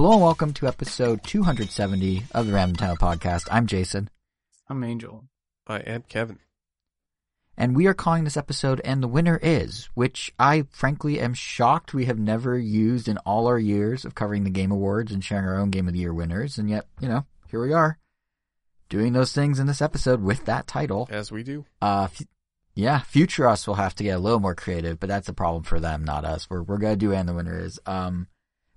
Hello and welcome to episode 270 of the Random Title Podcast. I'm Jason, I'm Angel. I am Kevin. and we are calling this episode And the Winner Is, which I frankly am shocked we have never used in all our years of covering the Game Awards and sharing our own Game of the Year winners. And yet, you know, here we are doing those things in this episode with that title. As we do. Uh, f- yeah, future us will have to get a little more creative, but that's a problem for them, not us. We're we're gonna do and the winner is. Um,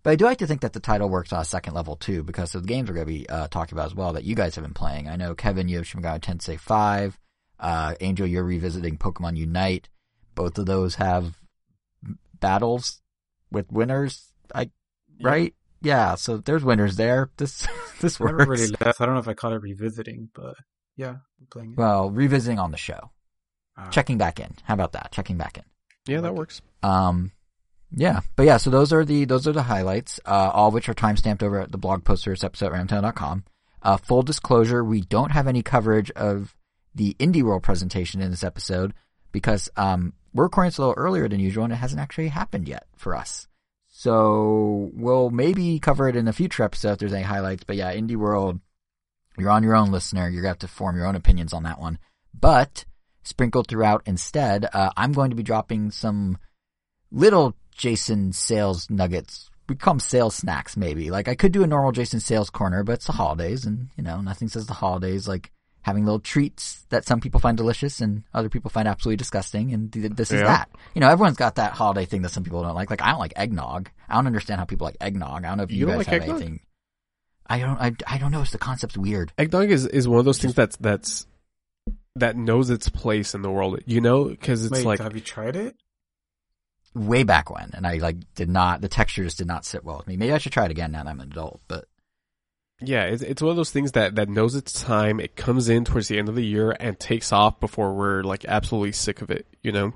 but I do like to think that the title works on a second level too, because the games we're gonna be uh, talking about as well that you guys have been playing. I know Kevin, you have Shin Megami Tensei Five. Uh, Angel, you're revisiting Pokemon Unite. Both of those have battles with winners. I right? Yeah. So there's winners there. This this I works. never really left. I don't know if I call it revisiting, but yeah, I'm playing it. Well, revisiting on the show, Ah, checking back in. How about that? Checking back in. Yeah, that works. Um, yeah, but yeah, so those are the those are the highlights, uh, all of which are timestamped over at the blog post for this episode at. Uh, full disclosure, we don't have any coverage of the Indie World presentation in this episode because um, we're recording this a little earlier than usual and it hasn't actually happened yet for us. So we'll maybe cover it in a future episode if there's any highlights. But yeah, Indie World, you're on your own, listener. You're going to have to form your own opinions on that one. But sprinkled throughout instead, uh, I'm going to be dropping some little Jason sales nuggets. We call them sales snacks, maybe. Like I could do a normal Jason sales corner, but it's the holidays, and you know nothing says the holidays like having little treats that some people find delicious and other people find absolutely disgusting. And th- this is Yeah. that. You know, everyone's got that holiday thing that some people don't like. Like I don't like eggnog. I don't understand how people like eggnog. I don't know if you, You guys like have eggnog? anything. I don't. I, I don't know. It's the concept's weird. Eggnog is, is one of those things that's that's that knows its place in the world. You know, because it's Wait, like have you tried it? Way back when, and I like did not. The texture just did not sit well with me. Maybe I should try it again now that I'm an adult. But yeah, it's it's one of those things that that knows its time. It comes in towards the end of the year and takes off before we're like absolutely sick of it. You know.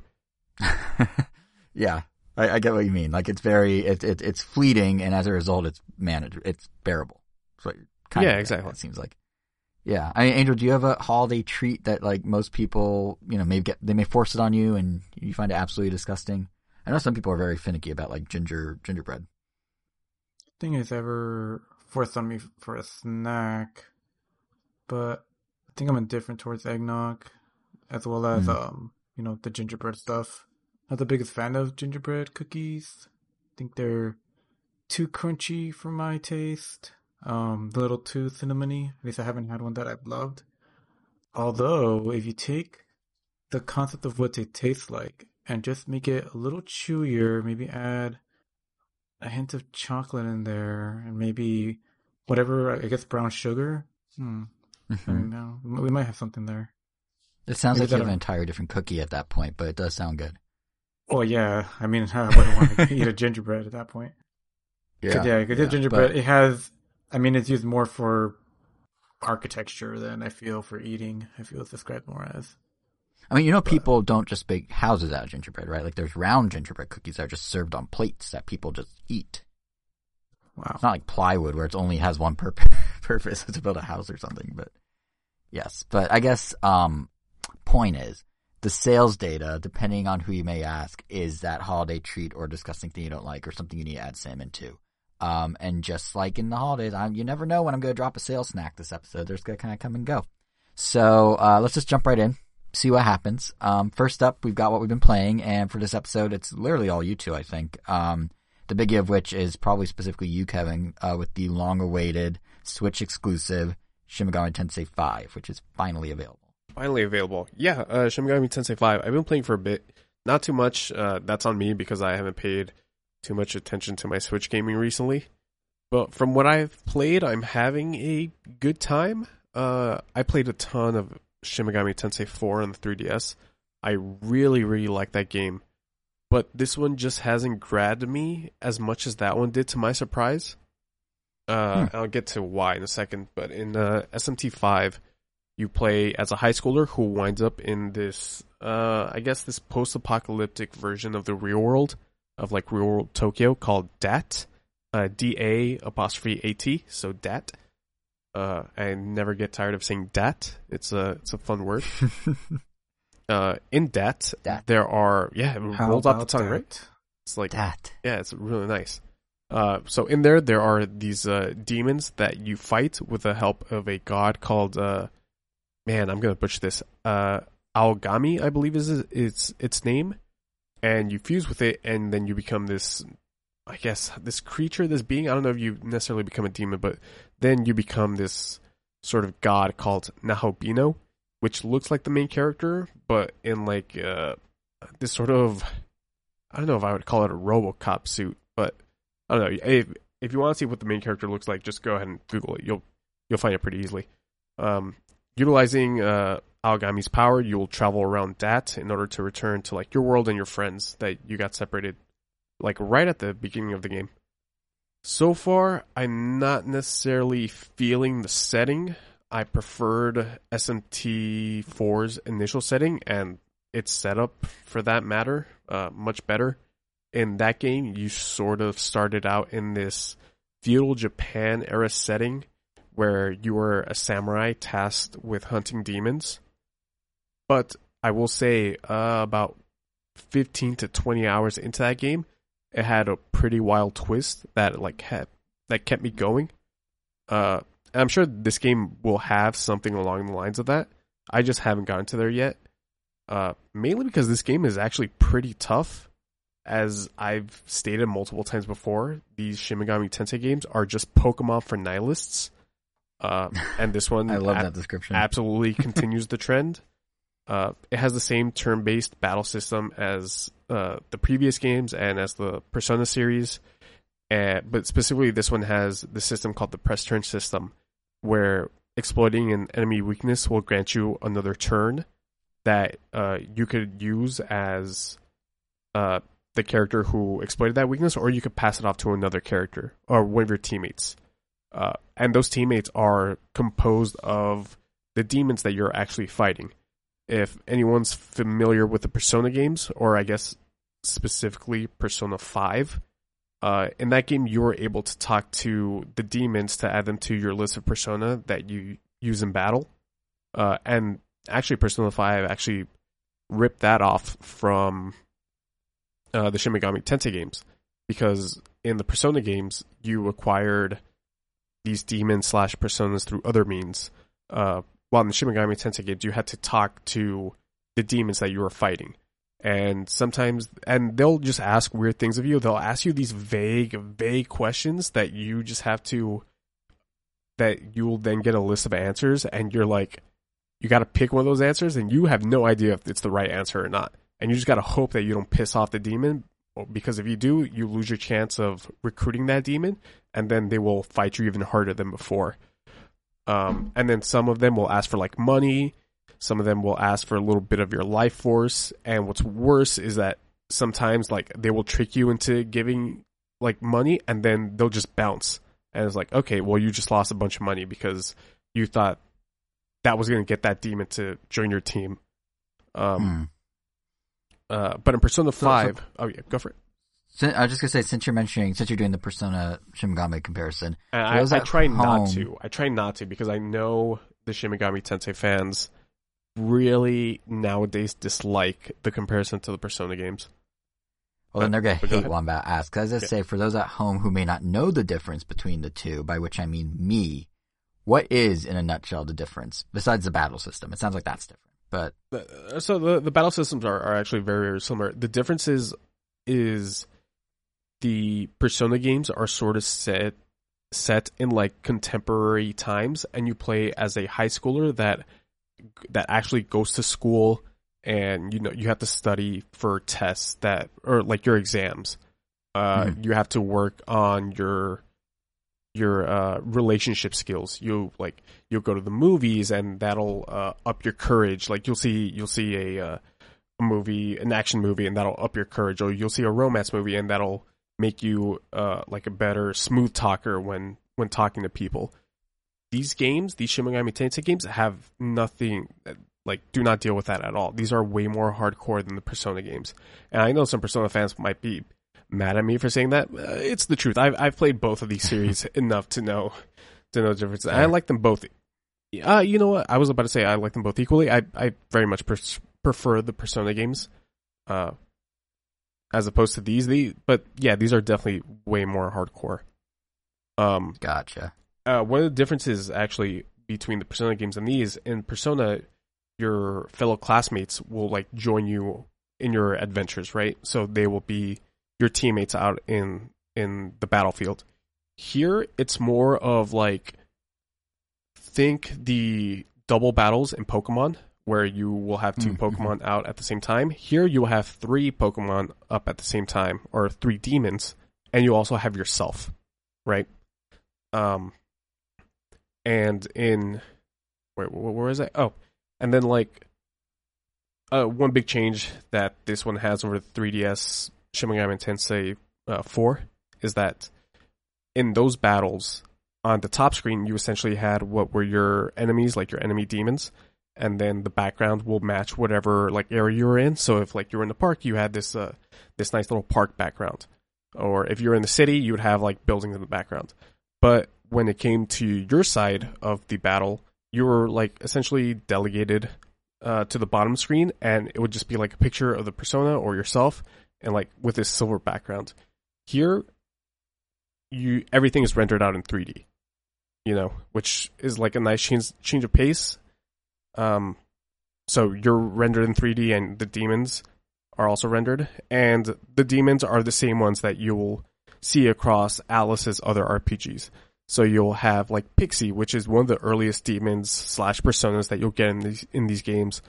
yeah, I, I get what you mean. Like it's very, it, it, it's fleeting, and as a result, it's managed, it's bearable. So kind Yeah, of exactly. It seems like. Yeah, I mean, Angel, do you have a holiday treat that like most people, you know, maybe get they may force it on you, and you find it absolutely disgusting? I know some people are very finicky about like ginger gingerbread. Thing is ever forced on me for a snack, but I think I'm indifferent towards eggnog, as well as Mm. um, you know, the gingerbread stuff. Not the biggest fan of gingerbread cookies. I think they're too crunchy for my taste. Um, a little too cinnamony. At least I haven't had one that I've loved. Although, if you take the concept of what they taste like and just make it a little chewier, maybe add a hint of chocolate in there, and maybe whatever, I guess brown sugar. Hmm. I Mhm. don't know. We might have something there. It sounds Maybe like you have an entire different cookie at that point, but it does sound good. Oh yeah, I mean, I wouldn't want to eat a gingerbread at that point. Yeah, yeah, because yeah, gingerbread, but- it has. I mean, it's used more for architecture than I feel for eating. I feel it's described more as. I mean, you know, people don't just bake houses out of gingerbread, right? Like, there's round gingerbread cookies that are just served on plates that people just eat. Wow. It's not like plywood where it only has one purpose, purpose to build a house or something, but yes. But I guess, um, point is, the sales data, depending on who you may ask, is that holiday treat or disgusting thing you don't like or something you need to add salmon to. Um, and just like in the holidays, I, you never know when I'm going to drop a sales snack this episode. There's going to kind of come and go. So, uh, let's just jump right in, see what happens. Um, first up, we've got what we've been playing, and for this episode, it's literally all you two, I think. Um, the biggie of which is probably specifically you, Kevin, uh, with the long-awaited Switch exclusive Shin Megami Tensei 5, which is finally available. Finally available. Yeah, uh, Shin Megami Tensei 5. I've been playing for a bit. Not too much. Uh, that's on me because I haven't paid too much attention to my Switch gaming recently. But from what I've played, I'm having a good time. Uh, I played a ton of Shin Megami Tensei 4 on the 3DS. I really, really like that game. But this one just hasn't grabbed me as much as that one did, to my surprise. Uh, Hmm. I'll get to why in a second. But in uh, SMT5, you play as a high schooler who winds up in this, uh, I guess, this post-apocalyptic version of the real world, of like real world Tokyo called DAT, uh, D-A apostrophe A-T, so DAT. Uh, I never get tired of saying debt. It's a, it's a fun word. Uh, in debt, Dat. there are, yeah, it How rolls off the tongue, that? right? It's like, that. yeah, it's really nice. Uh, so in there, there are these uh, demons that you fight with the help of a god called, uh, man, I'm gonna butcher this. Uh, Aogami, I believe is its its name, and you fuse with it, and then you become this, I guess, this creature, this being. I don't know if you necessarily become a demon, but then you become this sort of god called Nahobino, which looks like the main character, but in like uh, this sort of, I don't know if I would call it a RoboCop suit, but I don't know. If if you want to see what the main character looks like, just go ahead and Google it. You'll you'll find it pretty easily. Um, utilizing uh, Aogami's power, you'll travel around Dat in order to return to like your world and your friends that you got separated, like right at the beginning of the game. So far, I'm not necessarily feeling the setting. I preferred SMT4's initial setting and its setup, for that matter, uh, much better in that game, you sort of started out in this feudal Japan era setting where you were a samurai tasked with hunting demons. But I will say, uh, about 15 to 20 hours into that game, it had a pretty wild twist that like had, that kept me going. Uh, I'm sure this game will have something along the lines of that. I just haven't gotten to there yet. Uh, mainly because this game is actually pretty tough as I've stated multiple times before, these Shin Megami Tensei games are just Pokemon for nihilists. Uh, and this one, I love that description. Absolutely continues the trend. Uh, it has the same turn-based battle system as uh, the previous games and as the Persona series, and, but specifically this one has the system called the press turn system, where exploiting an enemy weakness will grant you another turn that uh, you could use as uh, the character who exploited that weakness, or you could pass it off to another character or one of your teammates. Uh, and those teammates are composed of the demons that you're actually fighting. If anyone's familiar with the Persona games, or I guess specifically Persona 5, uh, in that game you were able to talk to the demons to add them to your list of Persona that you use in battle. Uh, and actually, Persona 5 actually ripped that off from uh, the Shin Megami Tensei games because in the Persona games you acquired these demons slash personas through other means. While in the Shin Tensei you had to talk to the demons that you were fighting. And sometimes, and they'll just ask weird things of you. They'll ask you these vague, vague questions that you just have to, that you will then get a list of answers, and you're like, you got to pick one of those answers, and you have no idea if it's the right answer or not and you just got to hope that you don't piss off the demon because if you do, you lose your chance of recruiting that demon, and then they will fight you even harder than before. Um, and then some of them will ask for like money, some of them will ask for a little bit of your life force, and what's worse is that sometimes like they will trick you into giving like money, and then they'll just bounce, and it's like okay, well you just lost a bunch of money because you thought that was going to get that demon to join your team. Um, mm uh, but in Persona Five, so, so, oh yeah, go for it. I was just gonna say, since you're mentioning, since you're doing the Persona Shin Megami comparison, I, I, try home, not to. I try not to because I know the Shin Megami Tensei fans really nowadays dislike the comparison to the Persona games. Well, then they're gonna hate go I'm about to. As I say, for those at home who may not know the difference between the two, by which I mean me, what is, in a nutshell, the difference besides the battle system? It sounds like that's different. But uh, so the the battle systems are, are actually very very similar. The difference is is the Persona games are sort of set set in like contemporary times, and you play as a high schooler that that actually goes to school, and you know you have to study for tests that or like your exams. Uh, mm-hmm. You have to work on your your uh, relationship skills. You like you'll go to the movies and that'll uh, up your courage. Like you'll see you'll see a, uh, a movie, an action movie, and that'll up your courage. Or you'll see a romance movie and that'll make you uh, like a better smooth talker when when talking to people. These games, these Shin Megami Tensei games, have nothing like do not deal with that at all. These are way more hardcore than the Persona games. And I know some Persona fans might be mad at me for saying that. Uh, it's the truth. I've I've played both of these series enough to know to know the difference. I like them both. Uh, you know what? I was about to say I like them both equally. I I very much prefer the Persona games. Uh, as opposed to these. The but yeah, these are definitely way more hardcore. Um, Gotcha. uh, one of the differences actually between the Persona games and these in Persona, your fellow classmates will like join you in your adventures, right? So they will be your teammates out in in the battlefield. Here, it's more of like think the double battles in Pokemon where you will have 2 Mhm. Pokemon out at the same time. Here, you will have three Pokemon up at the same time, or three demons, and you also have yourself, right? Um, and in wait, where is it? Oh, and then like uh, one big change that this one has over the 3DS Shin Megami Tensei uh, 4 is that in those battles on the top screen you essentially had what were your enemies, like your enemy demons, and then the background will match whatever like area you're in. So if like you're in the park, you had this uh this nice little park background, or if you're in the city, you would have like buildings in the background. But when it came to your side of the battle, you were like essentially delegated uh, to the bottom screen, and it would just be like a picture of the persona or yourself, and like with this silver background. Here, you everything is rendered out in 3D, you know, which is like a nice change change of pace. Um, so you're rendered in 3D, and the demons are also rendered, and the demons are the same ones that you will see across Atlus's other RPGs. So you'll have like Pixie, which is one of the earliest demons slash personas that you'll get in these in these games,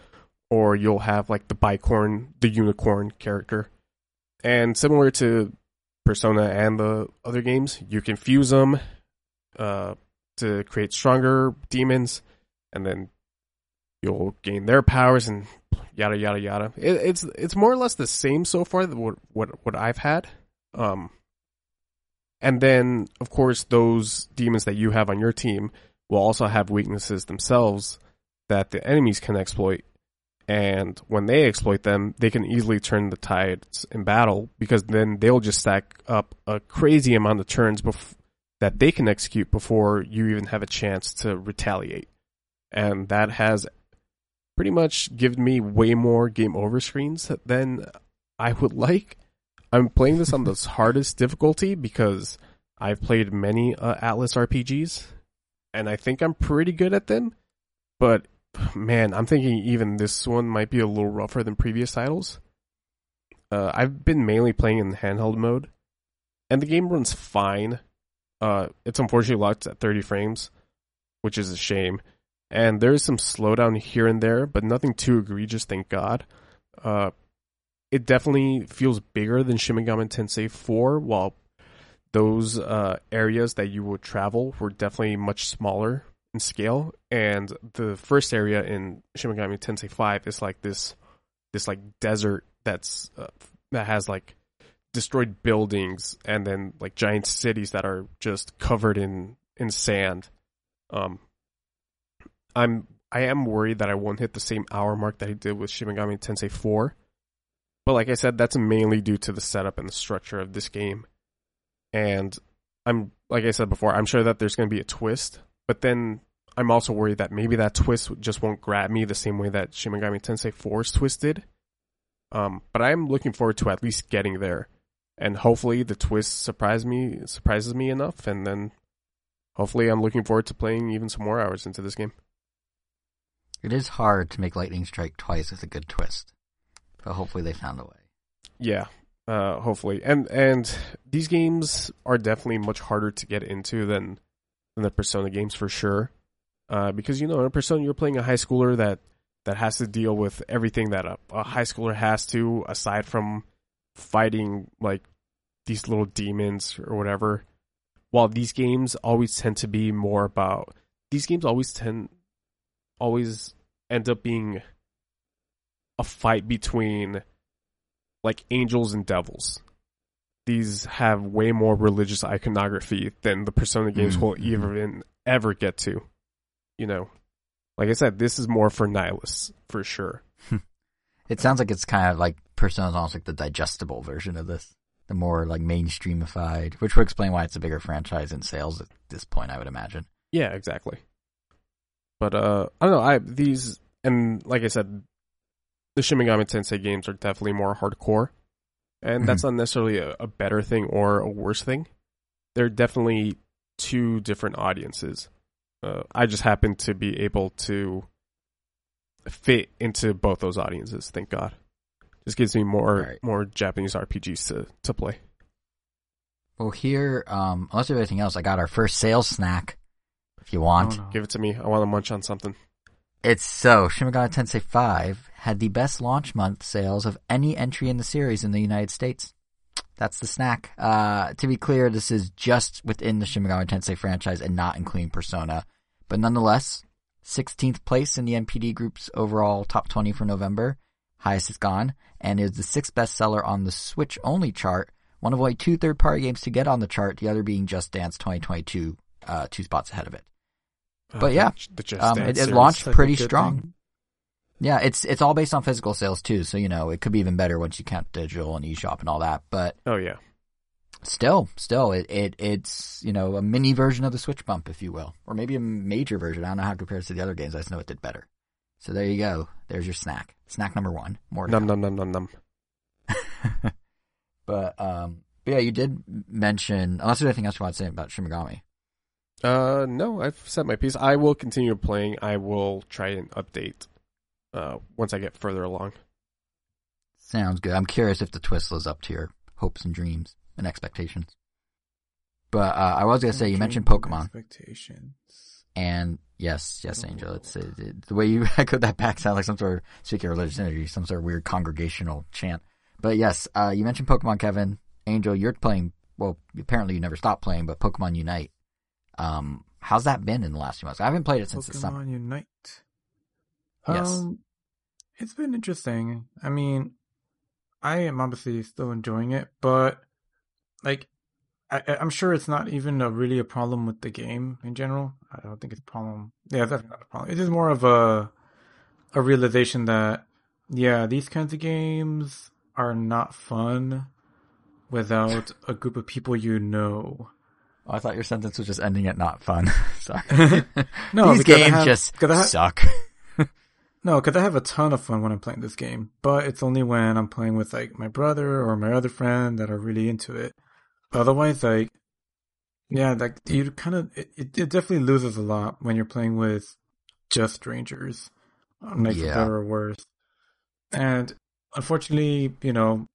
or you'll have like the bicorn, the unicorn character, and similar to Persona and the other games, you can fuse them uh, to create stronger demons, and then you'll gain their powers and yada yada yada. It, it's it's more or less the same so far. What what what I've had. Um, and then, of course, those demons that you have on your team will also have weaknesses themselves that the enemies can exploit. And when they exploit them, they can easily turn the tides in battle because then they'll just stack up a crazy amount of turns bef- that they can execute before you even have a chance to retaliate. And that has pretty much given me way more game over screens than I would like. I'm playing this on the hardest difficulty because I've played many uh, Atlus RPGs, and I think I'm pretty good at them. But man, I'm thinking even this one might be a little rougher than previous titles. Uh, I've been mainly playing in handheld mode, and the game runs fine. Uh, it's unfortunately locked at 30 frames, which is a shame. And there's some slowdown here and there, but nothing too egregious, thank God. Uh, it definitely feels bigger than Shin Megami Tensei 4, while those uh, areas that you would travel were definitely much smaller in scale. And the first area in Shin Megami Tensei 5 is like this, this like desert that's uh, that has like destroyed buildings and then like giant cities that are just covered in in sand. Um, I'm I am worried that I won't hit the same hour mark that I did with Shin Megami Tensei 4. But like I said, that's mainly due to the setup and the structure of this game. And I'm like I said before, I'm sure that there's going to be a twist, but then I'm also worried that maybe that twist just won't grab me the same way that Shin Megami Tensei 4 is twisted. Um, but I'm looking forward to at least getting there, and hopefully the twist surprise me surprises me enough, and then hopefully I'm looking forward to playing even some more hours into this game. It is hard to make lightning strike twice with a good twist, but hopefully they found a way. Yeah, uh, hopefully, and and these games are definitely much harder to get into than than the Persona games for sure, uh, because you know in Persona you're playing a high schooler that that has to deal with everything that a, a high schooler has to, aside from fighting like these little demons or whatever. While these games always tend to be more about these games always tend always end up being a fight between like angels and devils. These have way more religious iconography than the Persona games Mhm. will even ever get to. You know, like I said, this is more for nihilists for sure. It sounds like it's kind of like Persona's almost like the digestible version of this, the more like mainstreamified, which would explain why it's a bigger franchise in sales at this point, I would imagine. Yeah, exactly. But uh, I don't know. I these and like I said, the Shin Megami Tensei games are definitely more hardcore. and that's not necessarily a, a better thing or a worse thing. They're definitely two different audiences. Uh, I just happen to be able to fit into both those audiences. Thank God. Just gives me more Right. more Japanese RPGs to to play. Well, here, um, unless there's anything else, I got our first sales snack. If you want. Give it to me. I want to munch on something. it's so Shin Megami Tensei 5 had the best launch month sales of any entry in the series in the United States. That's the snack. Uh, to be clear, this is just within the Shin Megami Tensei franchise and not including Persona, but nonetheless, 16th place in the NPD group's overall top 20 for November, highest it's gone, and is the sixth bestseller on the Switch only chart. One of only two third-party games to get on the chart, the other being Just Dance 2022, uh, two spots ahead of it. Uh, But yeah, um, it, it launched pretty strong. thing. Yeah, it's it's all based on physical sales too, so you know it could be even better once you count digital and eShop and all that. But Oh yeah. still, still, it, it it's you know a mini version of the Switch Bump, if you will, or maybe a major version. I don't know how to compare it compares to the other games. I just know it did better. So there you go. There's your snack. Snack number one. More. Num num num num num. But um, but yeah, you did mention. Unless there's anything else you want to say about Shimigami. Uh, no, I've set my piece. I will continue playing. I will try and update uh, once I get further along. Sounds good. I'm curious if the twist lives up to your hopes and dreams and expectations. But uh, I was gonna say you mentioned Pokemon. Expectations. And yes, yes, Angel. It's it, it, the way you echoed that back sound like some sort of speaking of religious energy, some sort of weird congregational chant. But yes, uh, you mentioned Pokemon, Kevin. Angel, you're playing. Well, apparently you never stopped playing, but Pokemon Unite. Um, how's that been in the last few months? I haven't played it since the summer. Pokemon Unite. Yes. Um, it's been interesting. I mean, I am obviously still enjoying it, but like, I, I'm sure it's not even a, really a problem with the game in general. I don't think it's a problem. Yeah, that's not a problem. It is more of a a realization that yeah, these kinds of games are not fun without a group of people you know. Oh, I thought your sentence was just ending at not fun. Sorry. No, These games have- just I suck. No, because I have a ton of fun when I'm playing this game, but it's only when I'm playing with like my brother or my other friend that are really into it. Otherwise, like, yeah, like you kind of it, it it definitely loses a lot when you're playing with just strangers, like Yeah. better or worse. And unfortunately, you know,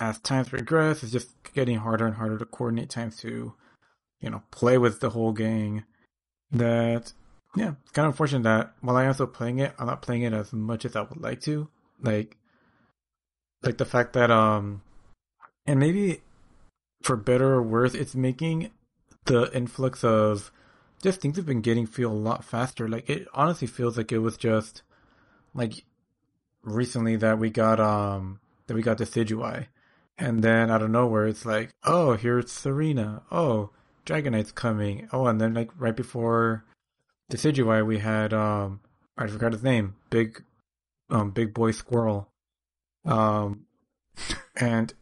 as times progress, it's just getting harder and harder to coordinate times to, you know, play with the whole gang. That yeah, it's kind of unfortunate that while I am still playing it, I'm not playing it as much as I would like to. Like, like the fact that um, and maybe for better or worse, it's making the influx of just things have been getting feel a lot faster. Like it honestly feels like it was just like recently that we got um that we got the Decidueye, and then out of nowhere it's like oh here's Serena, oh Dragonite's coming, oh and then like right before Decidueye we had um I forgot his name, big um big boy squirrel, um and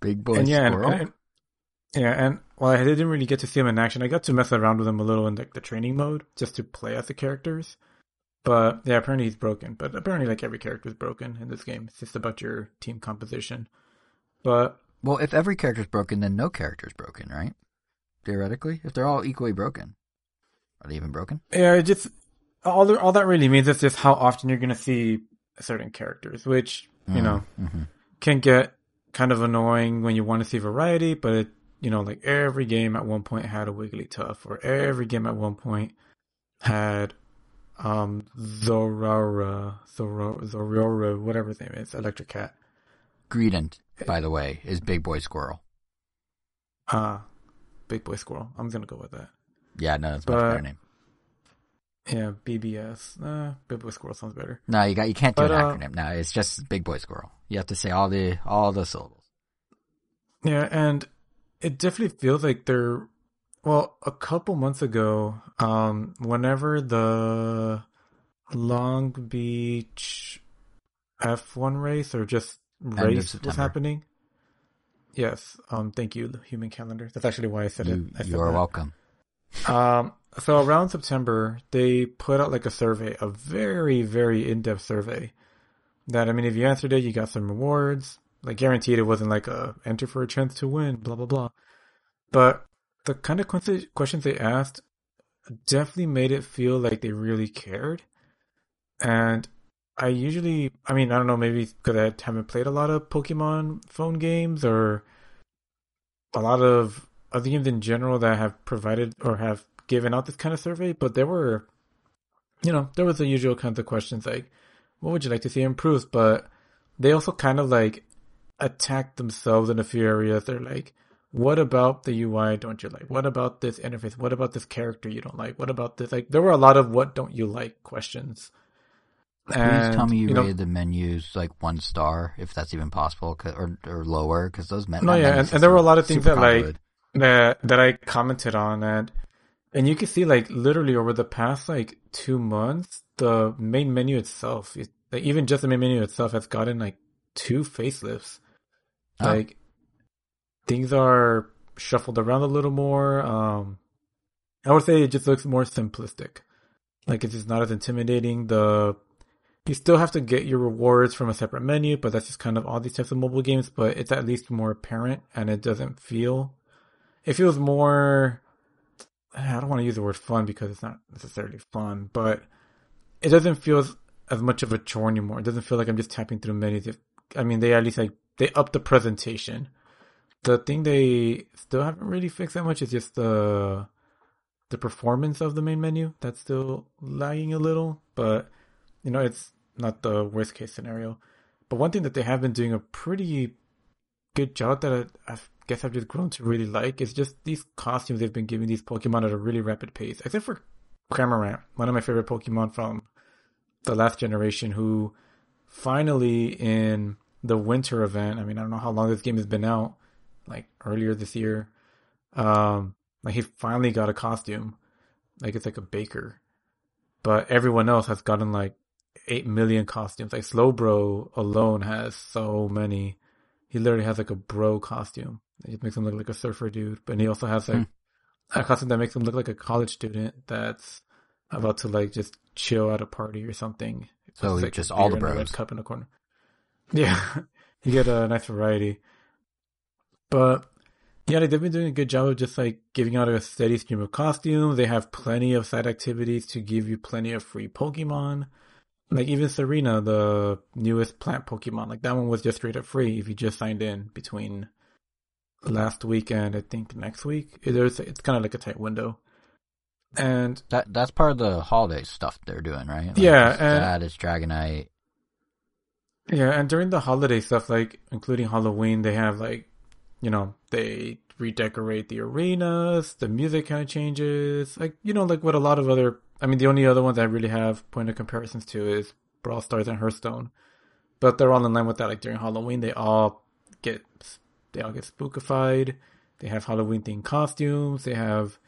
Big boy and yeah, and- squirrel. and- yeah, and while I didn't really get to see him in action, I got to mess around with him a little in like the training mode just to play as the characters. But yeah, apparently he's broken. But apparently, like every character is broken in this game. It's just about your team composition. But well, if every character's broken, then no character's broken, right? Theoretically, if they're all equally broken, are they even broken? yeah, it just all the, all that really means is just how often you're gonna see certain characters, which you know hmm can get kind of annoying when you want to see variety, but it, you know, like every game at one point had a Wigglytuff, or every game at one point had um Zorora, Zorora, Zorora, whatever his name is, Electric Cat. Greedent, by the way, is Big Boy Squirrel. Uh Big Boy Squirrel. I'm gonna go with that. Yeah, no, that's a better name. Yeah, BBS. Uh, Big Boy Squirrel sounds better. No, you got you can't do But, an uh, acronym. No, it's just Big Boy Squirrel. You have to say all the all the syllables. Yeah, and it definitely feels like they're well, a couple months ago, um, whenever the Long Beach F1 race or just race was happening. Yes, um, thank you, human calendar. That's actually why I said You it. I said you are that. welcome. Um, so around September, they put out like a survey, a very, very in-depth survey. That I mean, if you answered it, you got some rewards. like guaranteed it wasn't like a enter for a chance to win, blah blah blah. But the kind of questions they asked definitely made it feel like they really cared. And I usually, I mean, I don't know, maybe because I haven't played a lot of Pokemon phone games or a lot of other games in general that have provided or have given out this kind of survey, but there were, you know, there was the usual kinds of questions like, what would you like to see improved? But they also kind of like attacked themselves in a few areas. They're like, what about the UI don't you like? What about this interface? What about this character you don't like? What about this? Like, there were a lot of what don't you like questions. Please and, tell me you, you rated know, the menus like one star, if that's even possible, or or lower, because those men. No, yeah, and, and, there were a lot of things that like that that I commented on, and and you can see like literally over the past like two months, the main menu itself, it, like even just the main menu itself, has gotten like two facelifts. Oh. Like things are shuffled around a little more. Um, I would say it just looks more simplistic. Like it's just not as intimidating. The you still have to get your rewards from a separate menu, but that's just kind of all these types of mobile games. But it's at least more apparent, and it doesn't feel. It feels more. I don't want to use the word fun because it's not necessarily fun, but it doesn't feel as, as much of a chore anymore. It doesn't feel like I'm just tapping through menus. I mean, they at least like they up the presentation the thing they still haven't really fixed that much is just the the performance of the main menu. That's still lagging a little, but you know it's not the worst case scenario. But one thing that they have been doing a pretty good job that I, I guess I've just grown to really like is just these costumes they've been giving these Pokemon at a really rapid pace. Except for Cramorant, one of my favorite Pokemon from the last generation, who finally in the winter event. I mean, I don't know how long this game has been out, like earlier this year. Um, like he finally got a costume, like it's like a baker, but everyone else has gotten like eight million costumes. Like Slowbro alone has so many. He literally has like a bro costume. It makes him look like a surfer dude, but he also has like hmm. a costume that makes him look like a college student that's about to like just chill at a party or something. So like just all the bros. cup in the corner. Yeah, you get a nice variety. But yeah, they've been doing a good job of just like giving out a steady stream of costumes. They have plenty of side activities to give you plenty of free Pokemon. Like even Serena, the newest plant Pokemon, like that one was just straight up free if you just signed in between last week and I think next week. There's it's kind of like a tight window. And that that's part of the holiday stuff they're doing, right? Like yeah, and that is Dragonite. Yeah, and during the holiday stuff, like including Halloween, they have like you know, they redecorate the arenas, the music kind of changes. Like, you know, like what a lot of other, I mean, the only other ones I really have point of comparisons to is Brawl Stars and Hearthstone. But they're all in line with that. Like during Halloween, they all get, they all get spookified. They have Halloween themed costumes. They have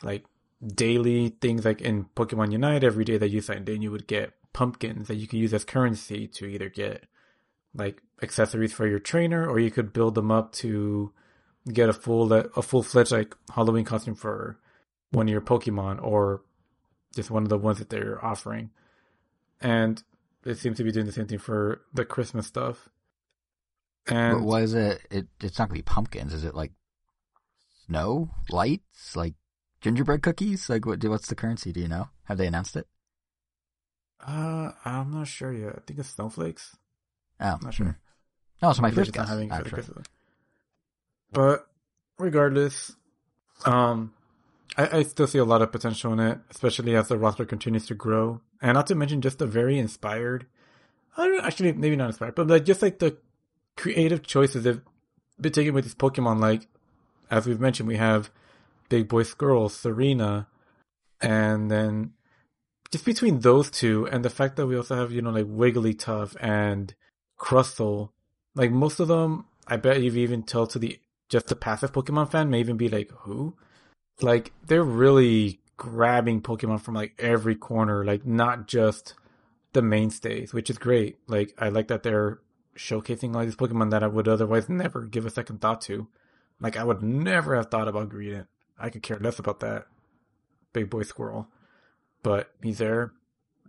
like daily things like in Pokemon Unite, every day that you signed in, you would get pumpkins that you could use as currency to either get like accessories for your trainer, or you could build them up to get a full a full fledged like Halloween costume for one of your Pokemon, or just one of the ones that they're offering. And they seem to be doing the same thing for the Christmas stuff. And what is it? It it's not gonna be pumpkins. Is it like snow lights, like gingerbread cookies? Like what? What's the currency? Do you know? Have they announced it? Uh, I'm not sure yet. I think it's snowflakes. Oh, I'm not sure. No, it's my first guess. Having actually. But regardless, um, I, I still see a lot of potential in it, especially as the roster continues to grow, and not to mention just the very inspired. I don't know, actually maybe not inspired, but like just like the creative choices they've been taking with these Pokemon. Like as we've mentioned, we have Big Boy Squirrel, Serena, and then just between those two and the fact that we also have you know like Wigglytuff and Crustle, like most of them, I bet you've even tell to the just the passive Pokemon fan may even be like, who? Like they're really grabbing Pokemon from like every corner, like not just the mainstays, which is great. Like I like that they're showcasing all these Pokemon that I would otherwise never give a second thought to. Like I would never have thought about Greedent. I could care less about that big boy squirrel. But he's there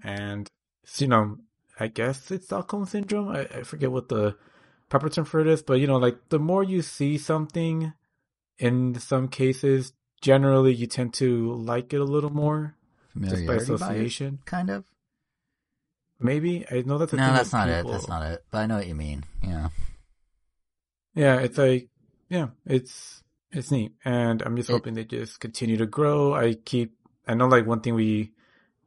and you know, I guess it's Stockholm syndrome. I, I forget what the proper term for this, but you know, like the more you see something, in some cases, generally you tend to like it a little more just by association. kind of. Maybe I know that's a No, thing that's not people- it. That's not it. But I know what you mean. Yeah. Yeah, it's like yeah, it's it's neat, and I'm just It- hoping they just continue to grow. I keep I know like one thing we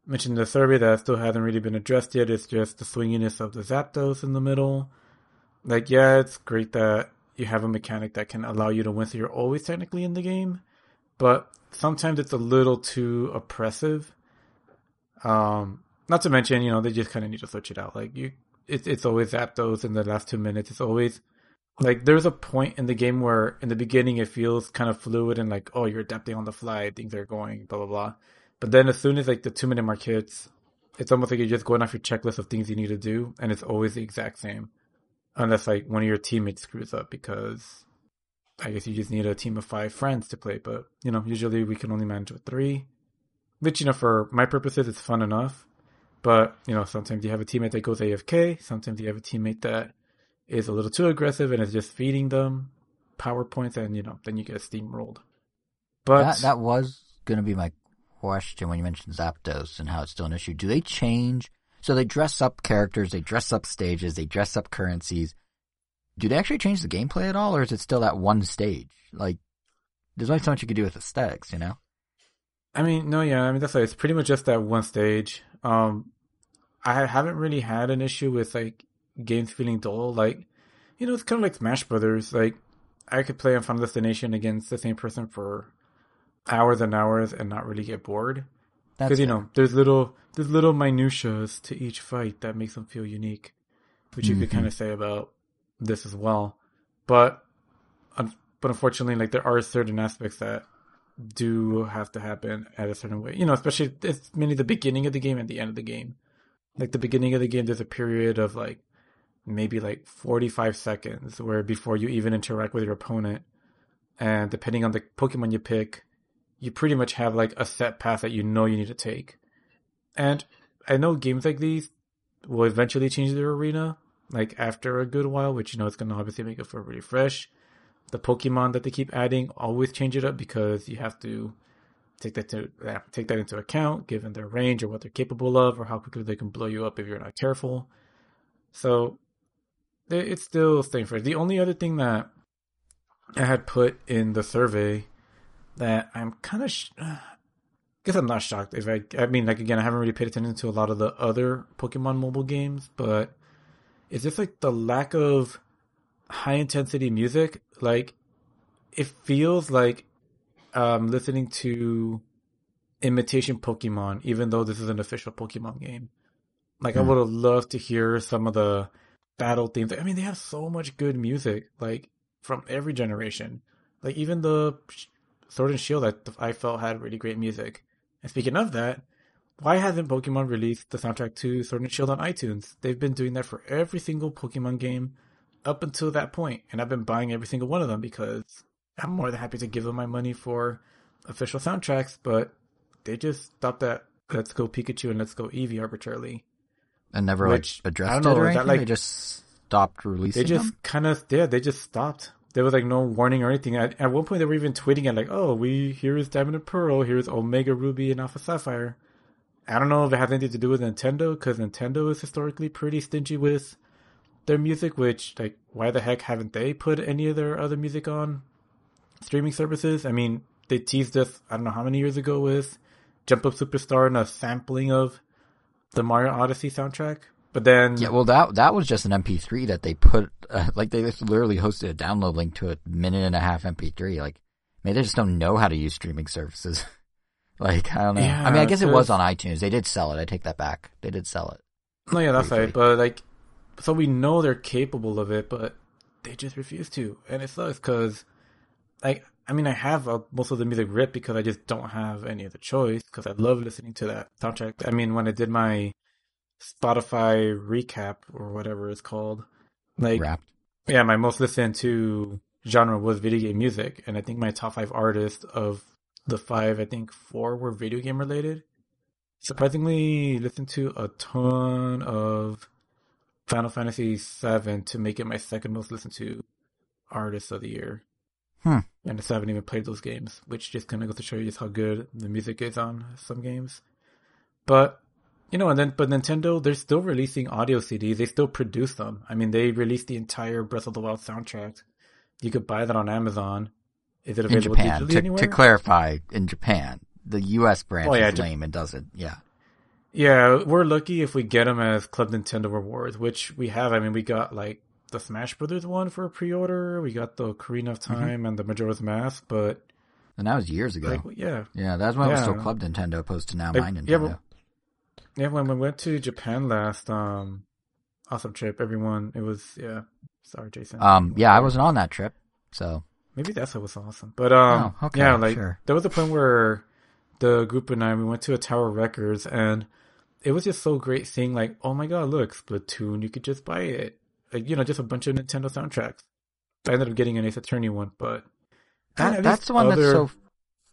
mentioned in the survey that still hasn't really been addressed yet is just the swinginess of the Zapdos in the middle. Like yeah, it's great that you have a mechanic that can allow you to win, so you're always technically in the game, but sometimes it's a little too oppressive. Um, not to mention, you know, they just kind of need to switch it out. Like you, it's it's always Zapdos in the last two minutes. It's always like there's a point in the game where in the beginning it feels kind of fluid and like oh you're adapting on the fly, things are going blah blah blah. But then as soon as like the two minute mark hits, it's almost like you're just going off your checklist of things you need to do, and it's always the exact same, unless like one of your teammates screws up because I guess you just need a team of five friends to play. But you know usually we can only manage with three, which you know for my purposes it's fun enough. But you know sometimes you have a teammate that goes AFK, sometimes you have a teammate that is a little too aggressive and is just feeding them powerpoints, and you know then you get steamrolled. But that that was going to be my question when you mentioned Zapdos and how it's still an issue. Do they change? So they dress up characters, they dress up stages, they dress up currencies. Do they actually change the gameplay at all, or is it still that one stage? Like, there's only so much you can do with aesthetics, you know? I mean, no, yeah, I mean that's like it's pretty much just that one stage. Um, I haven't really had an issue with like games feeling dull. Like, you know, it's kind of like Smash Brothers. Like, I could play on Final Destination against the same person for hours and hours and not really get bored because you know there's little there's little minutiae to each fight that makes them feel unique, which you could Mhm. kind of say about this as well. But, but unfortunately, like there are certain aspects that do have to happen at a certain way. You know, especially it's mainly the beginning of the game and the end of the game. Like the beginning of the game, there's a period of like maybe like 45 seconds where before you even interact with your opponent, and depending on the Pokemon you pick, you pretty much have like a set path that you know you need to take. And I know games like these will eventually change their arena, like after a good while, which you know it's gonna obviously make it feel really fresh. The Pokemon that they keep adding always change it up because you have to take that to take that into account, given their range or what they're capable of, or how quickly they can blow you up if you're not careful. So it's still staying fresh. The only other thing that I had put in the survey that I'm kind of, sh- I guess I'm not shocked if I, I mean, like again, I haven't really paid attention to a lot of the other Pokemon mobile games, but it's just like the lack of high intensity music. Like it feels like um listening to imitation Pokemon, even though this is an official Pokemon game. Like I Hmm. would have loved to hear some of the battle themes. I mean, they have so much good music, like from every generation. Like even the Sword and Shield, I, I felt had really great music. And speaking of that, why hasn't Pokemon released the soundtrack to Sword and Shield on iTunes? They've been doing that for every single Pokemon game up until that point, and I've been buying every single one of them because I'm more than happy to give them my money for official soundtracks, but they just stopped at Let's Go Pikachu and Let's Go Eevee arbitrarily. And never Which, like I addressed don't it know, or is that, like- they just stopped releasing They just kind of, yeah, they just stopped. There was like no warning or anything. At, at one point, they were even tweeting at like, "Oh, we here is Diamond and Pearl, here's Omega Ruby and Alpha Sapphire." I don't know if it has anything to do with Nintendo because Nintendo is historically pretty stingy with their music. Which, like, why the heck haven't they put any of their other music on streaming services? I mean, they teased us. I don't know how many years ago with Jump Up Superstar and a sampling of the Mario Odyssey soundtrack. But then, Yeah, well, that that was just an MP3 that they put, uh, like they literally hosted a download link to a minute and a half MP3. Like, maybe they just don't know how to use streaming services. like, I don't know. Yeah, I mean, I guess it was on iTunes. They did sell it. I take that back. They did sell it. No, yeah, that's briefly. right. But like, so we know they're capable of it, but they just refuse to, and it sucks because, like, I mean, I have uh, most of the music ripped because I just don't have any other choice because I love listening to that soundtrack. I mean, when I did my Spotify recap or whatever it's called, like, Wrapped. yeah, my most listened to genre was video game music, and I think my top five artists of the five, I think four were video game related. Surprisingly, listened to a ton of Final Fantasy VII to make it my second most listened to artist of the year. Hmm. And I still haven't even played those games, which just kind of goes to show you just how good the music is on some games. But you know, and then but Nintendo, they're still releasing audio CDs. They still produce them. I mean, they released the entire Breath of the Wild soundtrack. You could buy that on Amazon. Is it In available Japan, digitally to, anywhere? to clarify, in Japan, the U.S. branch Oh, yeah, is lame and doesn't. Yeah. Yeah, we're lucky if we get them as Club Nintendo rewards, which we have. I mean, we got like the Smash Brothers one for a pre-order. We got the Ocarina of Mm-hmm. Time and the Majora's Mask, but And that was years ago. like, yeah, yeah, that's when it was still Club Nintendo opposed to now Like, my Nintendo. yeah, yeah. When we went to Japan last, um, awesome trip. Everyone, it was yeah. Sorry, Jason. um, yeah, I wasn't on that trip, so Maybe that's what was awesome. But um, Oh, okay, yeah, like sure. there was a point where the group and I we went to a Tower Records and it was just so great seeing like, oh my god, look, Splatoon, you could just buy it. Like, you know, just a bunch of Nintendo soundtracks. I ended up getting an Ace Attorney one, but that, that's the one other- that's so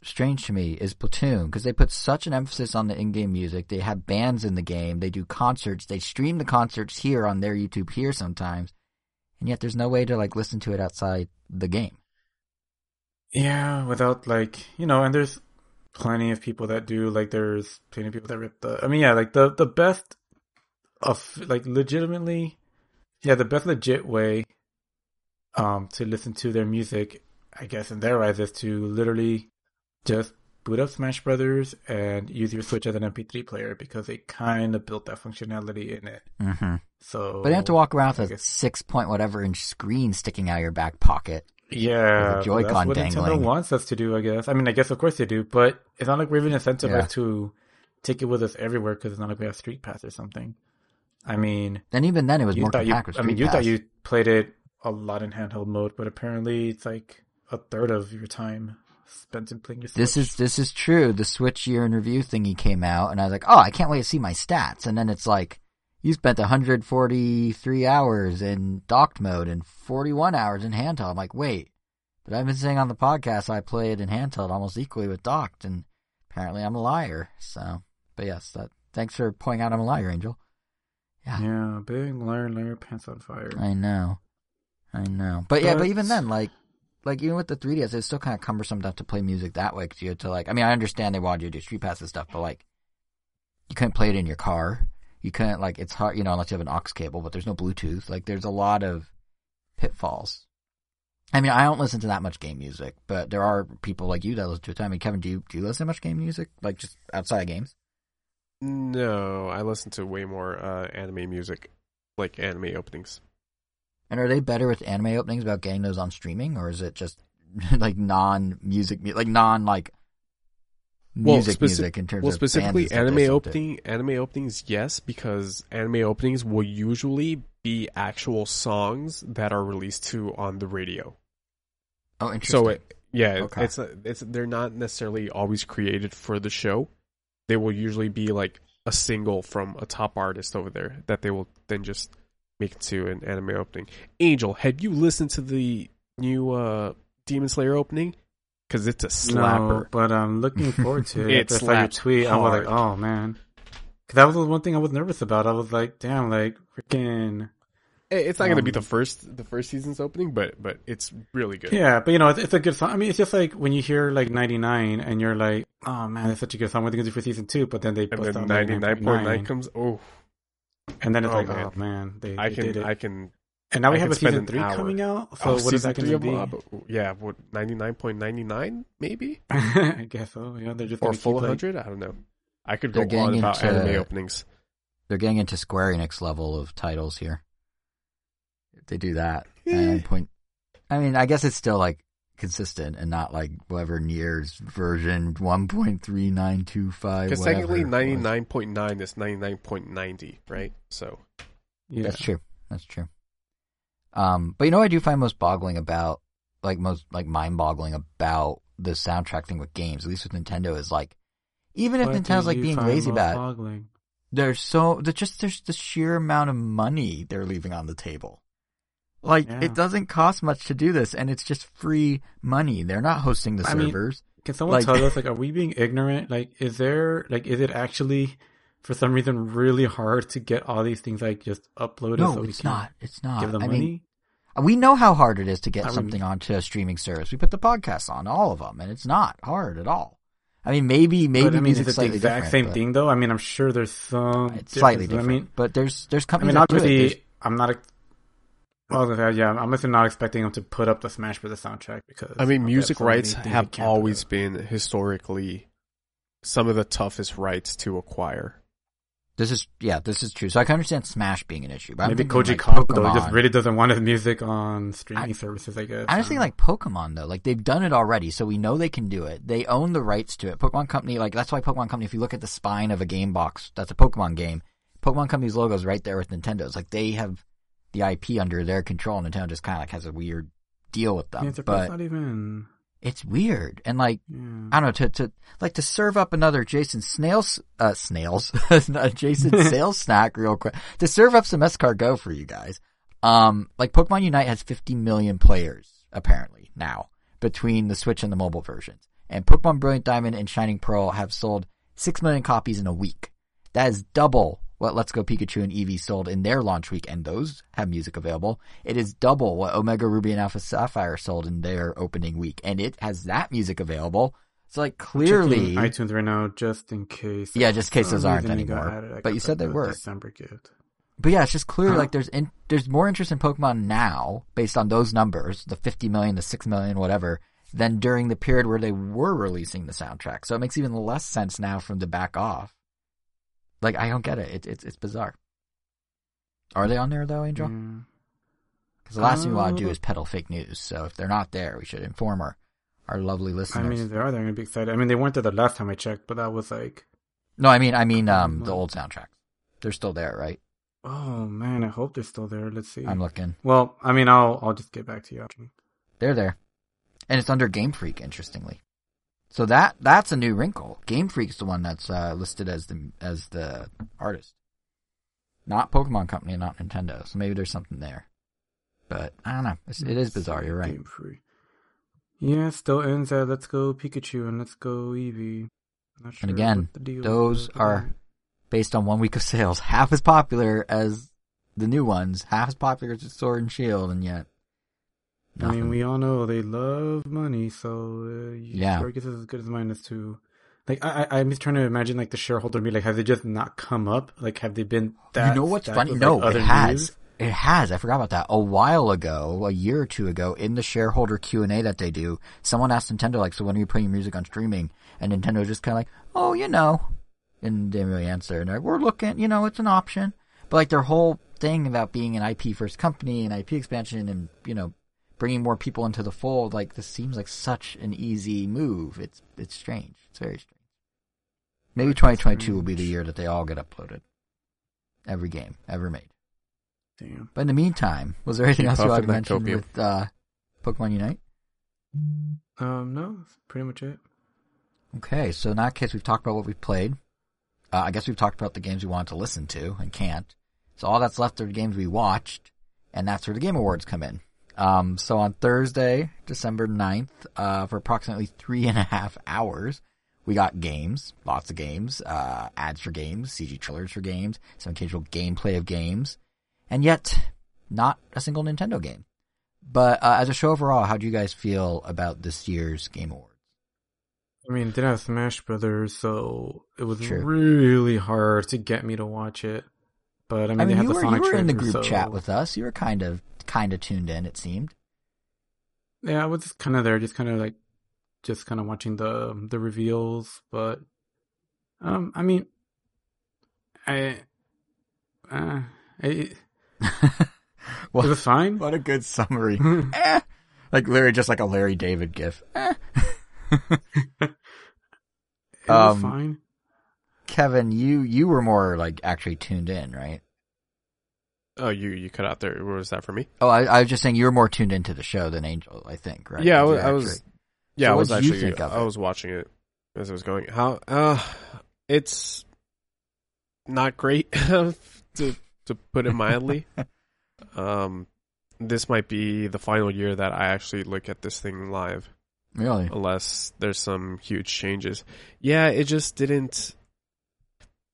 strange to me is Splatoon because they put such an emphasis on the in-game music. They have bands in the game. They do concerts. They stream the concerts here on their YouTube here sometimes, and yet there's no way to like listen to it outside the game. Yeah, without like you know, and there's plenty of people that do. Like, there's plenty of people that rip the. I mean, yeah, like the the best of like legitimately, yeah, the best legit way, um, to listen to their music, I guess in their eyes, is to literally just boot up Smash Brothers and use your Switch as an MP3 player because they kind of built that functionality in it. Mm-hmm. So, But you have to walk around with a six point whatever inch screen sticking out of your back pocket. Yeah, a Joy-Con that's what dangling. Nintendo wants us to do, I guess. I mean, I guess of course they do, but it's not like we're even incentivized Yeah. to take it with us everywhere because it's not like we have Street Pass or something. I mean, And even then, it was more thought you, I mean, you Pass. thought you played it a lot in handheld mode, but apparently it's like a third of your time spent in playing your This is this is true. The Switch year in review thingy came out, and I was like, "Oh, I can't wait to see my stats." And then it's like, you spent 143 hours in docked mode and 41 hours in handheld. I'm like, wait, but I've been saying on the podcast I played in handheld almost equally with docked, and apparently I'm a liar. So, but yes, that thanks for pointing out I'm a liar, Angel. Yeah, yeah, big liar, liar, pants on fire. I know, I know. But yeah, but But- even then, like. Like even with the 3DS, it's still kind of cumbersome to, to play music that way because you had to like. I mean, I understand they wanted you to do Street Pass and stuff, but like, you couldn't play it in your car. You couldn't like. It's hard, you know, unless you have an aux cable. But there's no Bluetooth. Like, there's a lot of pitfalls. I mean, I don't listen to that much game music, but there are people like you that listen to it. I mean, Kevin, do you do you listen to much game music, like just outside of games? No, I listen to way more uh, anime music, like anime openings. And are they better with anime openings about getting those on streaming, or is it just like non-music, like non like Well, speci- music in terms Well, specifically bands and stuff anime sub to? opening, anime openings, yes, because anime openings will usually be actual songs that are released to on the radio. Oh, interesting. So it, yeah, Okay. it's it's they're not necessarily always created for the show. They will usually be like a single from a top artist over there that they will then just make into an anime opening. Angel, have you listened to the new uh Demon Slayer opening? Because it's a slapper. No, but I'm looking forward to it. It After I saw your slaps tweet, I was like, oh man. Cause that was the one thing I was nervous about. I was like, damn, like freaking. It's not going to be Um, the first the first season's opening, but but it's really good. Yeah, but you know, it's, it's a good song. I mean, it's just like when you hear like 99 and you're like, oh man, that's such a good song. What are they gonna do for season two? But then they And bust then out ninety nine point nine comes. Oh, and then it's Oh, like, man. oh man, they, I they can did it. I can. And now we I have a season three hour. coming out. Oh, so oh, what is that gonna of be? Mob? Yeah, what ninety nine point ninety nine maybe I guess so. Yeah, they're just or gonna full keep, like- hundred. I don't know. I could go on getting about into- anime openings. They're getting into Square Enix level of titles here. If they do that, and point. I mean, I guess it's still like consistent and not like whatever Nier's version one point three nine two five. Because technically ninety nine point nine is ninety nine point ninety, right? So Yeah. That's true. That's true. Um, but you know, what I do find most boggling about, like most like mind boggling about the soundtrack thing with games, at least with Nintendo, is like, even if What Nintendo's like being lazy about, it, boggling? there's so there's just there's the sheer amount of money they're leaving on the table. Like Yeah. it doesn't cost much to do this, and it's just free money. They're not hosting the I mean, servers. Can someone Like- tell us, like, are we being ignorant? Like, is there, like, is it actually for some reason really hard to get all these things like just uploaded. No, so we it's can not. It's not. Give them I money. mean, we know how hard it is to get I mean- something onto a streaming service. We put the podcasts on all of them, and it's not hard at all. I mean, maybe maybe but I mean, is music's it the exact same but thing though? I mean, I'm sure there's some. It's slightly different. I mean, but there's there's I companies. mean, that do it. obviously, I'm not. ex- Well, yeah, yeah, I'm obviously not expecting them to put up the Smash Bros. soundtrack because I mean, music rights have they can't put always been historically some of the toughest rights to acquire. This is yeah, this is true. So I can understand Smash being an issue, but I'm Maybe Koji like, Kondo he just really doesn't want his music on streaming I- services. I guess. I just think like Pokemon though, like they've done it already, so we know they can do it. They own the rights to it. Pokemon Company, like that's why Pokemon Company. If you look at the spine of a game box, that's a Pokemon game. Pokemon Company's logo is right there with Nintendo's. Like they have the IP under their control. And Nintendo just kind of like has a weird deal with them, yeah, it's, but not even. It's weird. And like. I don't know to to like to serve up another Jason Snails uh snails Jason sales snack real quick to serve up some escargot for you guys. Um, like Pokemon Unite has 50 million players apparently now between the Switch and the mobile versions, and Pokemon Brilliant Diamond and Shining Pearl have sold six million copies in a week. That is double what Let's Go Pikachu and Eevee sold in their launch week, and those have music available. It is double what Omega Ruby and Alpha Sapphire sold in their opening week, and it has that music available. So like clearly, iTunes right now just in case. Yeah, just in case those aren't reason it got anymore. But you said they were. December gift. But yeah, it's just clear Huh? like there's in, there's more interest in Pokemon now based on those numbers, the 50 million, the 6 million, whatever, than during the period where they were releasing the soundtrack. So it makes even less sense now for them to back off. Like I don't get it. It it's it's bizarre. Are they on there though, Angel? Because the last thing we want to do Uh, is peddle fake news. So if they're not there, we should inform our our lovely listeners. I mean, if they are. They're gonna be excited. I mean, they weren't there the last time I checked, but that was like, no, I mean I mean um Um, the old soundtracks. They're still there, right? oh man, I hope they're still there. Let's see. I'm looking. Well, I mean, I'll I'll just get back to you. After. They're there. And it's under Game Freak, interestingly. So that that's a new wrinkle. Game Freak's the one that's uh, listed as the as the artist. Not Pokemon Company, not Nintendo. So maybe there's something there. But I don't know. It's, it is bizarre. You're right. Game free. Yeah, it still ends at Let's Go Pikachu and Let's Go Eevee. Sure And again, what the deal those are based on one week of sales, half as popular as the new ones, half as popular as Sword and Shield, and yet. I mean, we all know they love money, so uh, Yeah. sure, I guess it's as good as mine is to. Like, I, I, I'm just trying to imagine, like, the shareholder be like, have they just not come up? Like, have they been that? you know what's funny? with, No, like, it has. news? It has. I forgot about that. A while ago, a year or two ago, in the shareholder Q and A that they do, someone asked Nintendo like, "So when are you putting your music on streaming?" And Nintendo was just kind of like, "Oh, you know," and they didn't really answer. And they're like, "We're looking. You know, it's an option." But like their whole thing about being an IP first company and IP expansion and you know bringing more people into the fold, like this seems like such an easy move. It's it's strange. It's very strange. Maybe 2022 will be the year that they all get uploaded. Every game ever made. Damn. But in the meantime, was there anything else you wanted to mention with uh, Pokemon Unite? Um, no, that's pretty much it. Okay, so in that case, we've talked about what we've played. Uh, I guess we've talked about the games we wanted to listen to and can't. So all that's left are the games we watched, and that's where the Game Awards come in. Um, so on Thursday, December 9th, uh, for approximately three and a half hours, we got games, lots of games, uh, ads for games, CG trailers for games, some occasional gameplay of games, and yet not a single Nintendo game. But uh, as a show overall, how do you guys feel about this year's Game Awards? I mean, it did have Smash Brothers, so it was True. really hard to get me to watch it. But I mean, I they mean, had you the were, Sonic you were in the group so- chat with us. You were kind of kind of tuned in. It seemed. Yeah, I was just kind of there, just kind of like, just kind of watching the the reveals. But, um, I mean, I, uh, it, it What, was fine. what a good summary. eh. Like Larry, just like a Larry David gif. Eh. was Um, fine. Kevin, you you were more like actually tuned in, right? Oh, you you cut out there. What was that for me? Oh, I, I was just saying you were more tuned into the show than Angel. I think, right? Yeah, I was. I was yeah, So I was actually. think of I was watching it as it was going. How? Uh, it's not great to to put it mildly. um, this might be the final year that I actually look at this thing live, really. unless there's some huge changes. Yeah, it just didn't.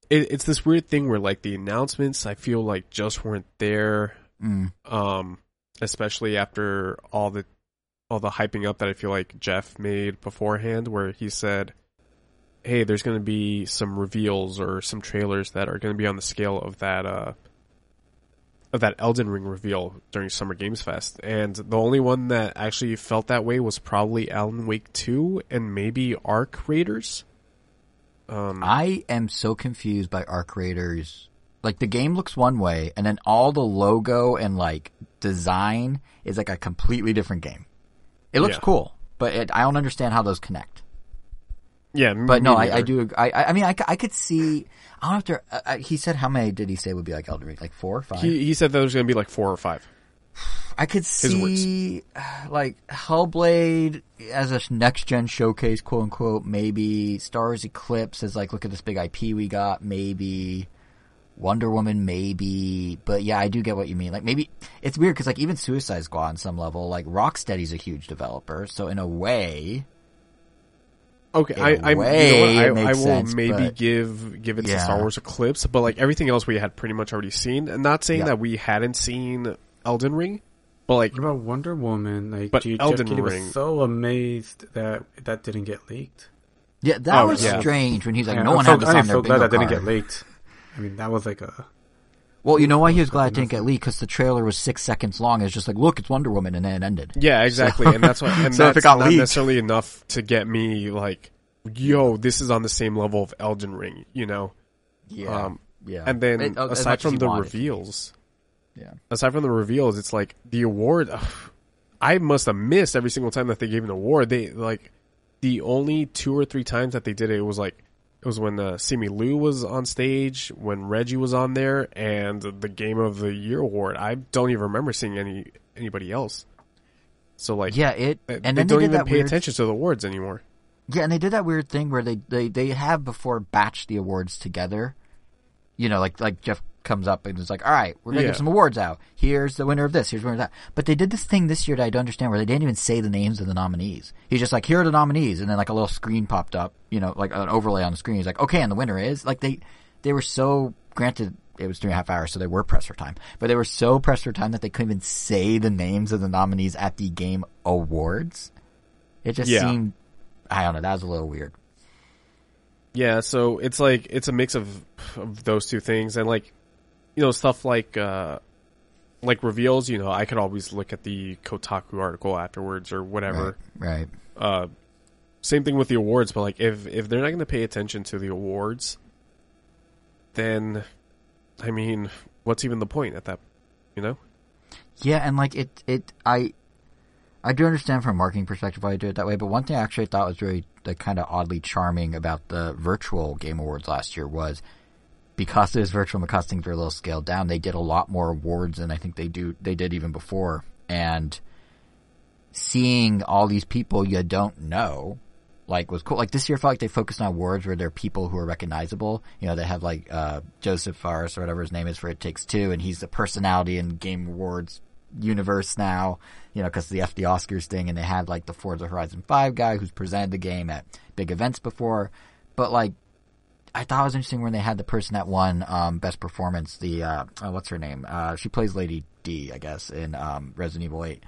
It, it's this weird thing where like the announcements I feel like just weren't there. Mm. Um, especially after all the all the hyping up that I feel like Jeff made beforehand, where he said, "Hey, there's going to be some reveals or some trailers that are going to be on the scale of that uh of that Elden Ring reveal during Summer Games Fest." And the only one that actually felt that way was probably Alan Wake 2 and maybe Arc Raiders. Um, I am so confused by Arc Raiders. Like the game looks one way, and then all the logo and like design is like a completely different game. It looks Yeah. cool, but it, I don't understand how those connect. yeah, But no, I, I do. I, I mean, I I, I could see. I don't know if there. Uh, uh, he said how many did he say would be like Elden Ring? Like four, or five. He he said that there's going to be like four or five. I could see like Hellblade as a next gen showcase, quote unquote. Maybe Stars Eclipse as like, look at this big IP we got. Maybe Wonder Woman, maybe. But yeah, I do get what you mean. Like maybe it's weird because like even Suicide Squad on some level, like Rocksteady's a huge developer, so in a way, Okay, In I I, you know way, what, it I, I will sense, maybe but- give give it to Yeah. Star Wars Eclipse, but like everything else we had pretty much already seen. And not saying that we hadn't seen Elden Ring, but like What about Wonder Woman? Like, But G- Elden Jeff Keighley Ring- was so amazed that that didn't get leaked. yeah, that Oh, was yeah. strange when he's like, Yeah, no I one felt, had this I on their felt glad bingo that didn't get leaked. I mean, that was like a Well, you know why he was glad it didn't get leaked because the trailer was six seconds long. It's just like, look, it's Wonder Woman, and then it ended. yeah, exactly, and that's why. and So if that's it got not leaked- necessarily enough to get me like, yo, this is on the same level of Elden Ring, you know. Yeah, Um, yeah. And then It- aside from the wanted reveals, yeah. aside from the reveals, it's like the award. ugh, I must have missed every single time that they gave an award. They like the only two or three times that they did it, it was like it was when uh, Simu Liu was on stage, when Reggie was on there, and the Game of the Year award. I don't even remember seeing any anybody else. So like, Yeah, it and they then don't they even pay weird, attention to the awards anymore. Yeah, and they did that weird thing where they they they have before batched the awards together. You know, like like Jeff comes up and is like, "All right, we're gonna Yeah. give some awards out. Here's the winner of this. Here's the winner of that." But they did this thing this year that I don't understand where they didn't even say the names of the nominees. He's just like, "Here are the nominees," and then like a little screen popped up. You know, like an overlay on the screen. He's like, "Okay," and the winner is like they they were so granted. It was three and a half hours, so they were pressed for time. But they were so pressed for time that they couldn't even say the names of the nominees at the game awards. It just Yeah. seemed, I don't know, that was a little weird. Yeah, so it's like it's a mix of of those two things, and like you know stuff like uh like reveals. You know, I could always look at the Kotaku article afterwards or whatever. Right. Uh, same thing with the awards, but like if if they're not going to pay attention to the awards, then I mean, what's even the point at that? You know? Yeah, and like it, it, I, I do understand from a marketing perspective why they do it that way. But one thing I actually thought was really like kind of oddly charming about the virtual game awards last year was because it was virtual and because things were a little scaled down, they did a lot more awards than I think they do they did even before. And seeing all these people you don't know like was cool. Like this year, I felt like they focused on awards where there are people who are recognizable. You know, they have like uh, Josef Fares or whatever his name is for It Takes Two, and he's the personality in Game Awards universe now. You know, because the FD Oscars thing, and they had like the Forza Horizon Five guy who's presented the game at big events before. But like, I thought it was interesting when they had the person that won um, best performance. The uh, oh, what's her name? Uh, she plays Lady D, I guess, in um, Resident Evil Eight.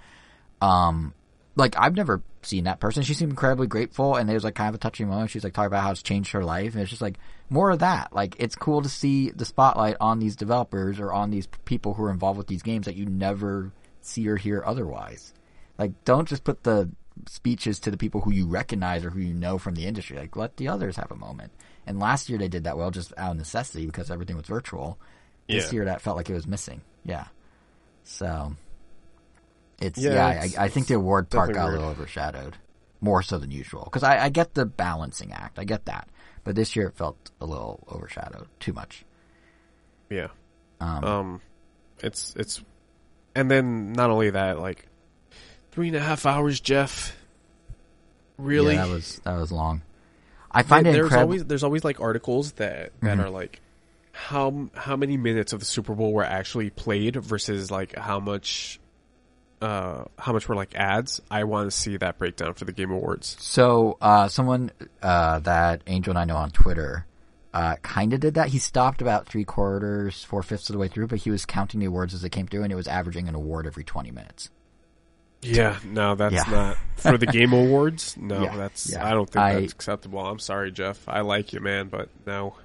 Um, like I've never seen that person. She seemed incredibly grateful, and there was like kind of a touching moment. She's like talking about how it's changed her life, and it's just like more of that. Like it's cool to see the spotlight on these developers or on these people who are involved with these games that you never see or hear otherwise. Like don't just put the speeches to the people who you recognize or who you know from the industry. Like let the others have a moment. And last year they did that well, just out of necessity because everything was virtual. This Yeah. year that felt like it was missing. Yeah. So it's Yeah, yeah, it's- I, I think the award part got a little overshadowed, more so than usual. Because I, I get the balancing act, I get that, but this year it felt a little overshadowed, too much. Yeah. Um, Um, it's it's, and then not only that, like three and a half hours, Jeff. Really? yeah, that was that was long. I find There- it there's incredible. always there's always like articles that that Mhm. are like how how many minutes of the Super Bowl were actually played versus like how much uh how much were like ads. I want to see that breakdown for the Game Awards. So, uh, someone uh, that Angel and I know on Twitter uh, kind of did that. He stopped about three quarters, four fifths of the way through, but he was counting the awards as they came through, and it was averaging an award every 20 minutes. Yeah, no, that's Yeah. not for the game awards. No, Yeah, that's yeah. I don't think I- that's acceptable. I'm sorry, Jeff. I like you, man, but no.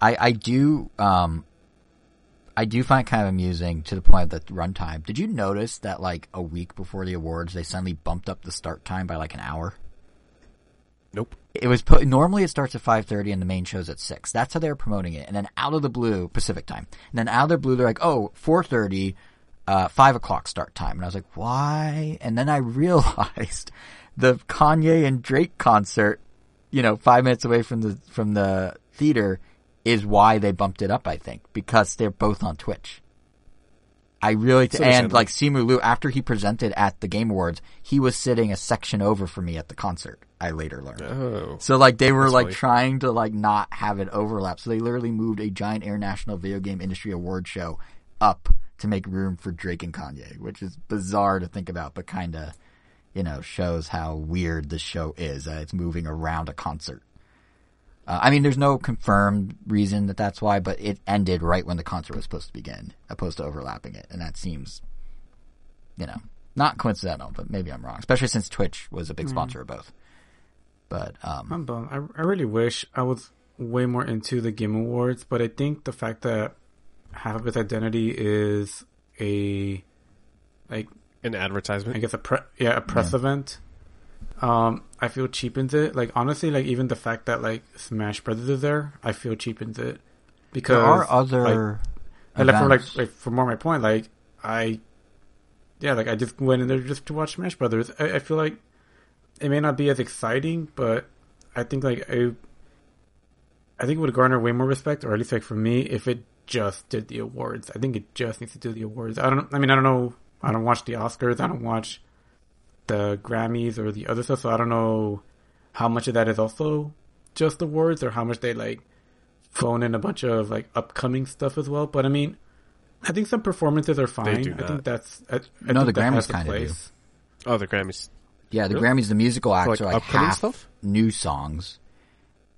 I, I do, um, I do find it kind of amusing to the point of the runtime. Did you notice that like a week before the awards, they suddenly bumped up the start time by like an hour? Nope. It was put, normally it starts at 5.30 and the main show's at 6. That's how they were promoting it. And then out of the blue, Pacific time. And then out of the blue, they're like, oh, 4.30, uh, 5 o'clock start time. And I was like, why? And then I realized the Kanye and Drake concert, you know, five minutes away from the, from the theater is why they bumped it up, I think, because they're both on Twitch. I really, It's and like Simu Liu, after he presented at the Game Awards, he was sitting a section over from me at the concert. I later learned. Oh. So like they were like funny. trying to like not have it overlap. So they literally moved a giant international video game industry award show up to make room for Drake and Kanye, which is bizarre to think about, but kind of, you know, shows how weird this show is. Uh, it's moving around a concert. Uh, I mean, there's no confirmed reason that that's why, but it ended right when the concert was supposed to begin, opposed to overlapping it, and that seems, you know, not coincidental. But maybe I'm wrong, especially since Twitch was a big sponsor of both. But um, I'm bummed. I, I really wish I was way more into the Game Awards, but I think the fact that half of its identity is a like An advertisement. I guess a pre- yeah a press event. Um, I feel cheapens it. Like honestly, like even the fact that like Smash Brothers is there, I feel cheapens it because there are other. And like, for like, like for more my point, like I, yeah, like I just went in there just to watch Smash Brothers. I, I feel like it may not be as exciting, but I think like I, I think it would garner way more respect, or at least like for me, if it just did the awards. I think it just needs to do the awards. I don't. I mean, I don't know. I don't watch the Oscars. I don't watch the Grammys or the other stuff, so I don't know how much of that is also just awards or how much they like phone in a bunch of like upcoming stuff as well. But I mean, I think some performances are fine. do I think that's. I, I No, think the Grammys kinda do. Oh, the Grammys. yeah, the really? Grammys, the musical acts like are like half stuff? new songs,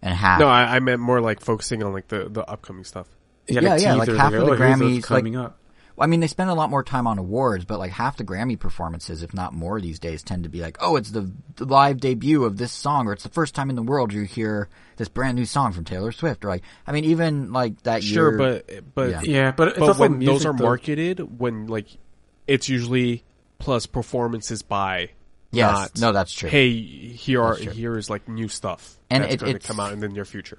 and half. No, I, I meant more like focusing on like the, the upcoming stuff. Yeah, yeah, like teasers, half of the oh, here's what's Grammys, like- coming up. I mean, they spend a lot more time on awards, but like half the Grammy performances, if not more these days, tend to be like, oh, it's the, the live debut of this song, or it's the first time in the world you hear this brand new song from Taylor Swift, or like, I mean, even like that year. Sure, year. but but Yeah. Yeah, but it's but when music, those are though. marketed, when like it's usually plus performances by. yes, not, no, that's true. Hey, here are true. here is like new stuff And that's it- going to come out in the near future.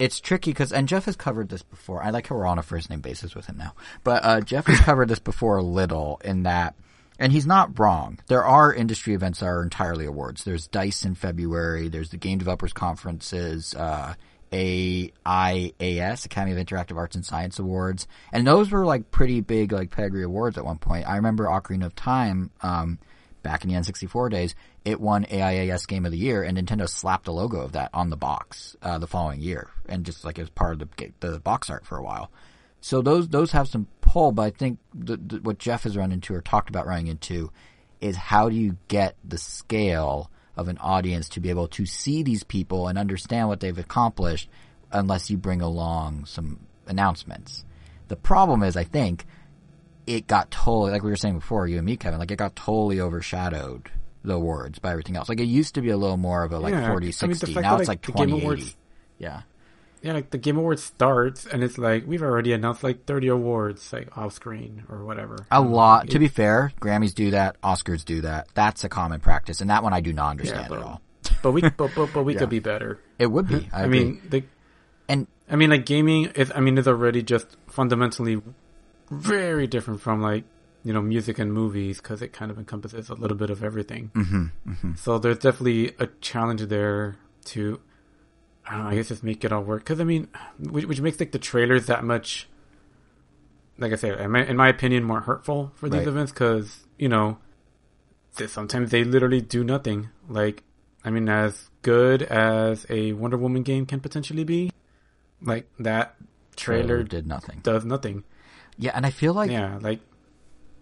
It's tricky because, and Jeff has covered this before. I like how we're on a first name basis with him now, but uh, Jeff has covered this before a little in that, and he's not wrong. There are industry events that are entirely awards. There's Dice in February. There's the Game Developers Conferences, uh, AIAS, Academy of Interactive Arts and Science Awards, and those were like pretty big, like pedigree awards at one point. I remember Ocarina of Time, um, back in the N64 days, it won AIAS Game of the Year, and Nintendo slapped a logo of that on the box uh, the following year, and just like as part of the the box art for a while. So those those have some pull, but I think the, the, what Jeff has run into or talked about running into is how do you get the scale of an audience to be able to see these people and understand what they've accomplished unless you bring along some announcements. The problem is, I think, it got totally, like we were saying before, you and me, Kevin, like it got totally overshadowed the awards by everything else. Like it used to be a little more of a like Yeah, forty I mean, sixty. now that, it's like, like the Game twenty eighty. Awards- Yeah. Yeah, like the Game Awards starts and it's like we've already announced like thirty awards like off screen or whatever. A um, lot. It- To be fair, Grammys do that, Oscars do that. That's a common practice, and that one I do not yeah, understand but, at all. but we but but, but we Yeah. could be better. It would be. I, I, mean, the and I mean like gaming is I mean is already just fundamentally very different from like you know music and movies because it kind of encompasses a little bit of everything. mhm, So there's definitely a challenge there to, I know, I guess just make it all work. Because I mean, which, which makes like the trailers that much, like I said, in my, in my opinion, more hurtful for these Right. events. Because you know, sometimes they literally do nothing. Like, I mean, as good as a Wonder Woman game can potentially be, like that trailer trailer did nothing. does nothing. Yeah, and I feel like yeah, like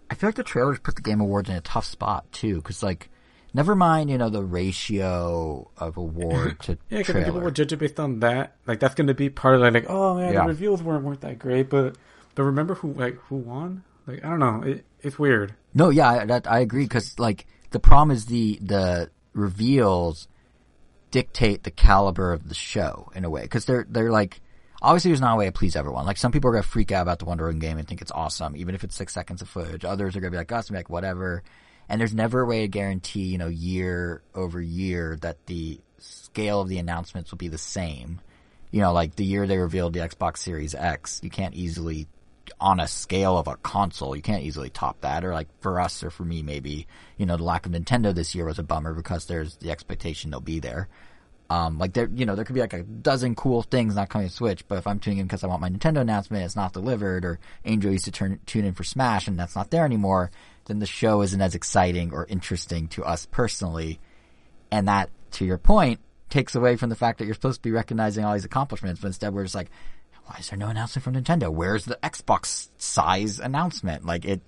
I feel like the trailers put the Game Awards in a tough spot too, because like Never mind, you know, the ratio of award to Yeah, because people judge it based on that. Like that's gonna be part of like, like oh man, Yeah. the reveals weren't weren't that great, but but remember who like who won? Like I don't know, it, it's weird. No, yeah, I, that, I agree because like the problem is the the reveals dictate the caliber of the show in a way because they're they're like obviously there's not a way to please everyone. Like some people are gonna freak out about the Wonder Woman game and think it's awesome, even if it's six seconds of footage. Others are gonna be like be like whatever. And there's never a way to guarantee you know year over year that the scale of the announcements will be the same. You know, like the year they revealed the Xbox Series X, you can't easily on a scale of a console, you can't easily top that. Or like for us or for me, maybe, you know, the lack of Nintendo this year was a bummer because there's the expectation they'll be there. Um, like there, you know, there could be like a dozen cool things not coming to Switch, but if I'm tuning in because I want my Nintendo announcement, it's not delivered, or Angel used to turn, tune in for Smash and that's not there anymore, then the show isn't as exciting or interesting to us personally. And that, to your point, takes away from the fact that you're supposed to be recognizing all these accomplishments, but instead we're just like, why is there no announcement from Nintendo? Where's the Xbox size announcement? Like it,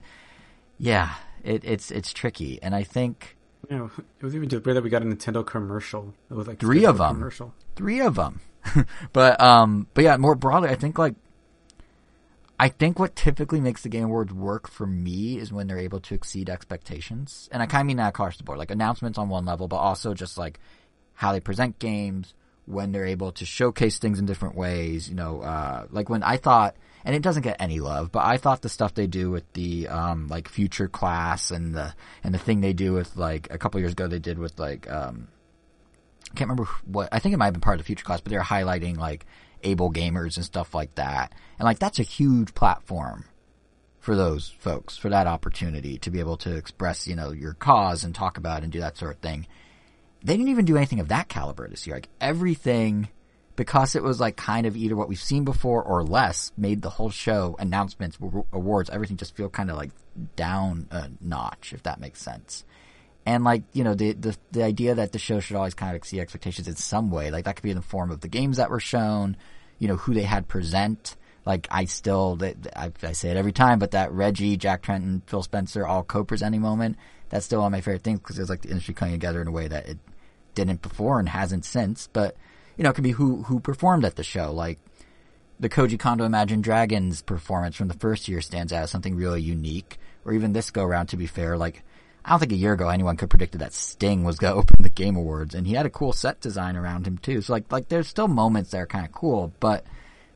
yeah, it, it's it's tricky, and I think You know, it was even just weird that we got a Nintendo commercial. It was like Three of them. Commercial. three of them, but um, but yeah, more broadly, I think like. I think what typically makes the Game Awards work for me is when they're able to exceed expectations. And I kind of mean that across the board. Like announcements on one level, but also just like how they present games, when they're able to showcase things in different ways. You know, uh, like when I thought, and it doesn't get any love, but I thought the stuff they do with the um, like future class and the and the thing they do with like a couple years ago they did with like um, I can't remember what I think it might have been part of the future class, but they're highlighting like able gamers and stuff like that, and like that's a huge platform for those folks for that opportunity to be able to express you know your cause and talk about and do that sort of thing they didn't even do anything of that caliber this year. Like everything, because it was like kind of either what we've seen before or less, made the whole show announcements, awards, everything just feel kind of like down a notch, if that makes sense. And like you know the the the idea that the show should always kind of exceed expectations in some way, like that could be in the form of the games that were shown, you know who they had present. Like I still, I, I say it every time, but that Reggie, Jack Tretton, Phil Spencer all co-presenting moment, that's still one of my favorite things because it was like the industry coming together in a way that it didn't before and hasn't since. But you know, it could be who who performed at the show. Like the Koji Kondo Imagine Dragons performance from the first year stands out as something really unique. Or even this go around, to be fair, like I don't think a year ago anyone could predict that Sting was going to open the Game Awards, and he had a cool set design around him too. So like like there's still moments that are kind of cool, but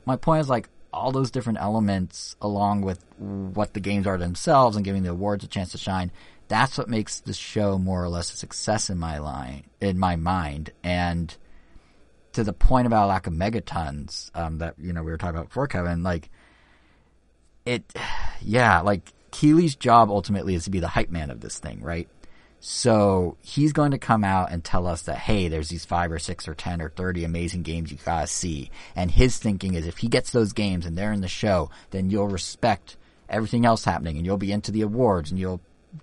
my point is like all those different elements along with what the games are themselves and giving the awards a chance to shine that's what makes the show more or less a success in my line in my mind and to the point about lack of megatons um, that you know we were talking about before kevin like it yeah like Keighley's job ultimately is to be the hype man of this thing right so he's going to come out and tell us that hey there's these five or six or ten or thirty amazing games you gotta see and his thinking is if he gets those games and they're in the show then you'll respect everything else happening and you'll be into the awards and you'll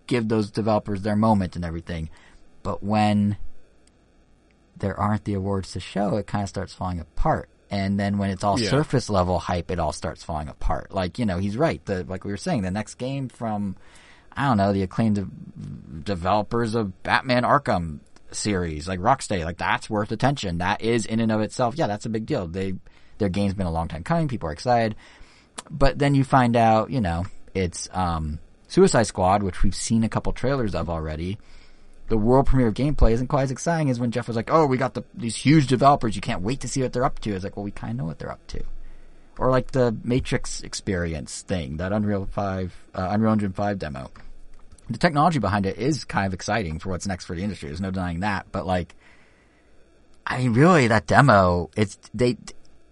give those developers their moment and everything. But when there aren't the awards to show, it kind of starts falling apart. And then when it's all Yeah. surface level hype, it all starts falling apart. Like, you know, he's right. The, like we were saying, the next game from, I don't know, the acclaimed de- developers of Batman Arkham series, like Rocksteady, like that's worth attention. That is in and of itself, yeah, that's a big deal. They, their game's been a long time coming. People are excited. But then you find out, you know, it's, um, Suicide Squad, which we've seen a couple trailers of already. The world premiere of gameplay isn't quite as exciting as when Jeff was like, "Oh, we got the these huge developers. You can't wait to see what they're up to." It's like, well, we kind of know what they're up to. Or like the Matrix experience thing, that Unreal Five, uh, Unreal Engine Five demo. The technology behind it is kind of exciting for what's next for the industry. There's no denying that. But like, I mean, really, that demo, it's they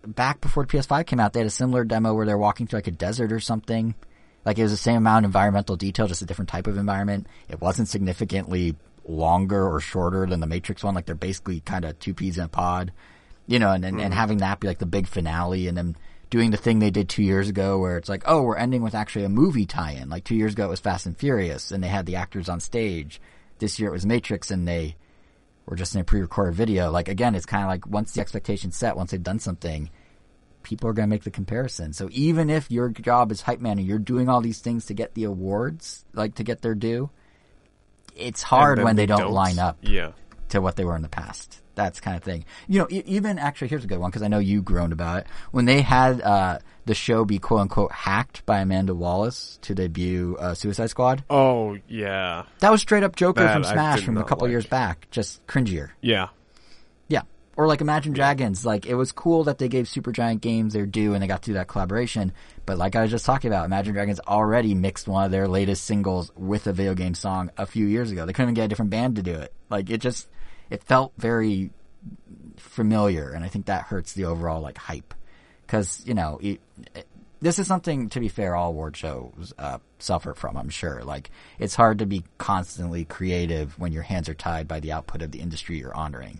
back before the PS5 came out, they had a similar demo where they're walking through like a desert or something. Like it was the same amount of environmental detail, just a different type of environment. It wasn't significantly longer or shorter than the Matrix one. Like they're basically kind of two peas in a pod, you know, and, and, and mm-hmm. having that be like the big finale and then doing the thing they did two years ago where it's like, oh, we're ending with actually a movie tie-in. Like two years ago it was Fast and Furious and they had the actors on stage. This year it was Matrix and they were just in a pre-recorded video. Like again, it's kind of like once the expectation's set, once they've done something, people are going to make the comparison. So even if your job is hype man and you're doing all these things to get the awards, like to get their due, it's hard when they don't, line up Yeah. to what they were in the past. That's kind of thing. You know, even actually, here's a good one because I know you groaned about it when they had uh, the show be quote unquote hacked by Amanda Waller to debut uh, Suicide Squad. Oh yeah. That was straight up Joker That from Smash from a couple like. years back, just cringier. Yeah. Yeah. Or like Imagine Dragons, like it was cool that they gave Supergiant Games their due and they got to do that collaboration. But like I was just talking about, Imagine Dragons already mixed one of their latest singles with a video game song a few years ago. They couldn't even get a different band to do it. Like it just, it felt very familiar and I think that hurts the overall like hype. Cause, you know, it, it- this is something, to be fair, all award shows uh, suffer from. I'm sure. Like it's hard to be constantly creative when your hands are tied by the output of the industry you're honoring.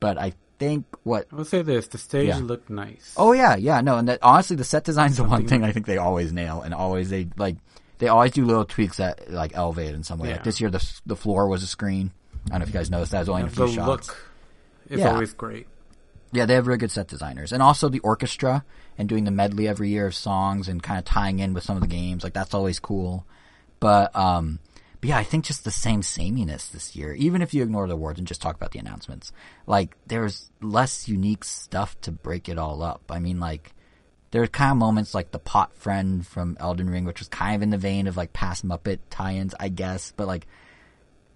But I think what. I will say this: the stage Yeah. looked nice. Oh yeah, yeah, no, and that honestly, the set design's the one thing I think they always nail, and always they like they always do little tweaks that like elevate it in some way. Like this year, the the floor was a screen. I don't know if you guys noticed that. It was only in a the few shots. look is Yeah. always great. Yeah, they have really good set designers, and also the orchestra and doing the medley every year of songs and kind of tying in with some of the games. Like that's always cool. But um, but yeah, I think just the same sameness this year. Even if you ignore the awards and just talk about the announcements, like there's less unique stuff to break it all up. I mean, like there are kind of moments like the pot friend from Elden Ring, which was kind of in the vein of like past Muppet tie-ins, I guess. But like,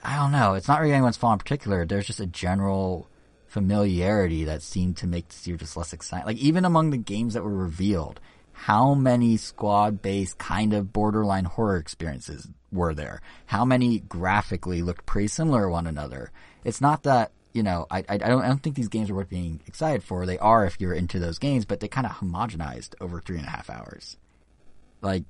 I don't know. It's not really anyone's fault in particular. There's just a general familiarity that seemed to make this year just less exciting. Like even among the games that were revealed, how many squad-based kind of borderline horror experiences were there? How many graphically looked pretty similar to one another? It's not that you know, I, I don't I don't think these games are worth being excited for. They are if you're into those games, but they kind of homogenized over three and a half hours. Like,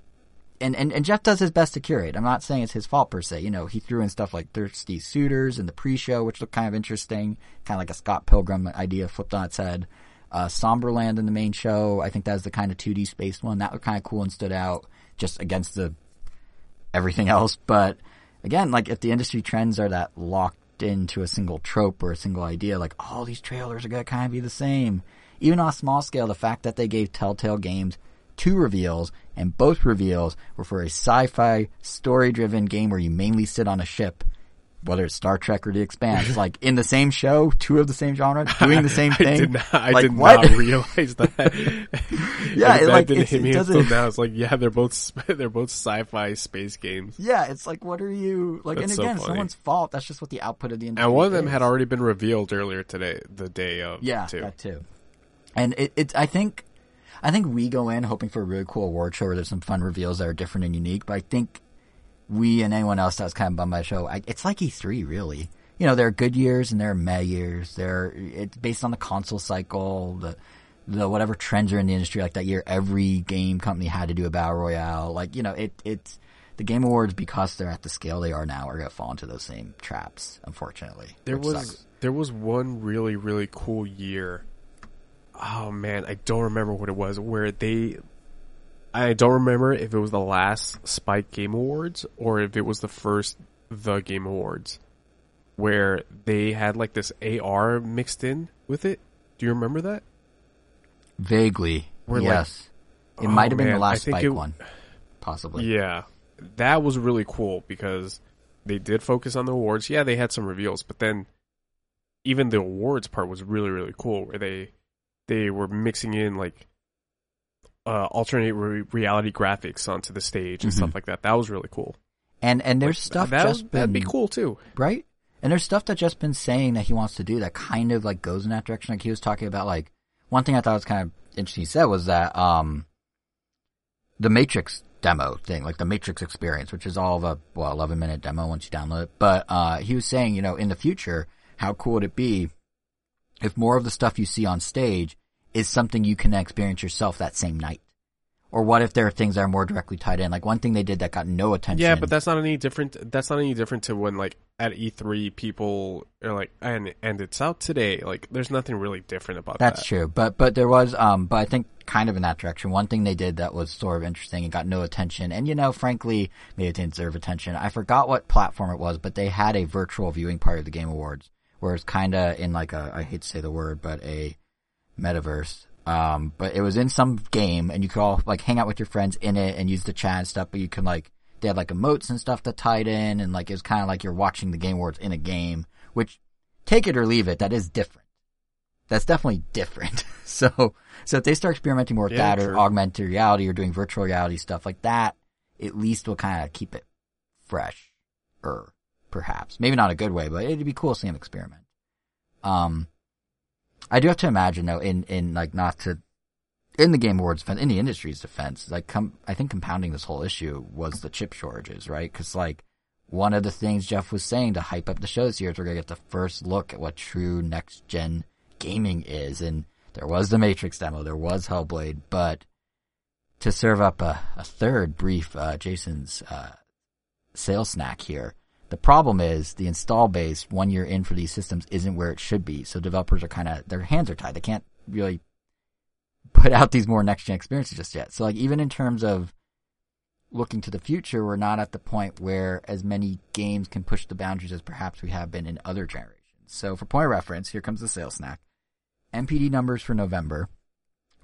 and, and and Jeff does his best to curate. I'm not saying it's his fault per se. You know, he threw in stuff like Thirsty Suitors in the pre-show, which looked kind of interesting, kind of like a Scott Pilgrim idea flipped on its head. Uh, Somerville in the main show, I think that was the kind of 2D spaced one. That was kind of cool and stood out just against the everything else. But again, like if the industry trends are that locked into a single trope or a single idea, like all these trailers are gonna kind of be the same. Even on a small scale, the fact that they gave Telltale Games two reveals and both reveals were for a sci-fi story-driven game where you mainly sit on a ship. Whether it's Star Trek or The Expanse, like in the same show, two of the same genre, doing the same I thing. did not. I Like, did not realize that. Yeah, that it, like, didn't it's- hit me it until doesn't- now. It's like, yeah, they're both they're both sci-fi space games, Yeah, it's like, what are you like? That's and so again, it's funny. someone's fault. That's just what the output of the industry. and one of them is. had already been revealed earlier today, the day of. Yeah, too. that too. And it, it's I think, I think we go in hoping for a really cool award show where there's some fun reveals that are different and unique. But I think we and anyone else that was kind of bummed by the show, I, it's like E3 really. You know, there are good years and there are meh years. There, it's based on the console cycle, the the whatever trends are in the industry. Like that year, every game company had to do a battle royale. Like you know, it it's the game awards because they're at the scale they are now are gonna fall into those same traps. Unfortunately, There was sucks. there was one really really cool year. Oh man, I don't remember what it was. Where they, I don't remember if it was the last Spike Game Awards or if it was the first The Game Awards, where they had like this AR mixed in with it. Do you remember that? vaguely. Like- yes, it Oh, might have been oh, man, the last Spike it- one, possibly. Yeah, that was really cool because they did focus on the awards. Yeah, they had some reveals, but then even the awards part was really really cool, where they they were mixing in like uh, alternate re- reality graphics onto the stage and Mhm. stuff like that. That was really cool. And and there's Like, stuff that just been that'd be cool too. right? And there's stuff that just been saying that he wants to do that kind of like goes in that direction. Like he was talking about like one thing I thought was kind of interesting he said was that um the Matrix demo thing, like the Matrix experience, which is all of a well, eleven minute demo once you download it. But uh he was saying, you know, in the future, how cool would it be if more of the stuff you see on stage is something you can experience yourself that same night? Or what if there are things that are more directly tied in? Like one thing they did that got no attention. Yeah, but that's not any different. That's not any different to when like at E3 people are like, and and it's out today. Like, there's nothing really different about That's that. That's true, but but there was um, but I think kind of in that direction. One thing they did that was sort of interesting and got no attention, and you know, frankly, maybe it didn't deserve attention. I forgot what platform it was, but they had a virtual viewing part of the Game Awards, where it's kind of in like a I hate to say the word, but a metaverse. Um, but it was in some game, and you could all like hang out with your friends in it and use the chat and stuff. But you can like they had like emotes and stuff that tied in, and like it was kind of like you're watching the Game Awards in a game. Which, take it or leave it, that is different. That's definitely different. so, so if they start experimenting more with Yeah, that or augmented reality or doing virtual reality stuff like that, at least will kind of keep it fresh, or perhaps maybe not a good way, but it'd be cool to see them experiment. Um, I do have to imagine though, in in like not to in the game awards in the industry's defense, like com- I think compounding this whole issue was the chip shortages, right? Because like one of the things Jeff was saying to hype up the show this year is we're gonna get the first look at what true next gen gaming is, and there was the Matrix demo, there was Hellblade, but to serve up a, a third brief, uh, Jason's uh, sales snack here. The problem is the install base one year in for these systems isn't where it should be. So developers are kind of their hands are tied. They can't really put out these more next gen experiences just yet. So like even in terms of looking to the future, we're not at the point where as many games can push the boundaries as perhaps we have been in other generations. So for point of reference, here comes the sales snack. NPD numbers for November,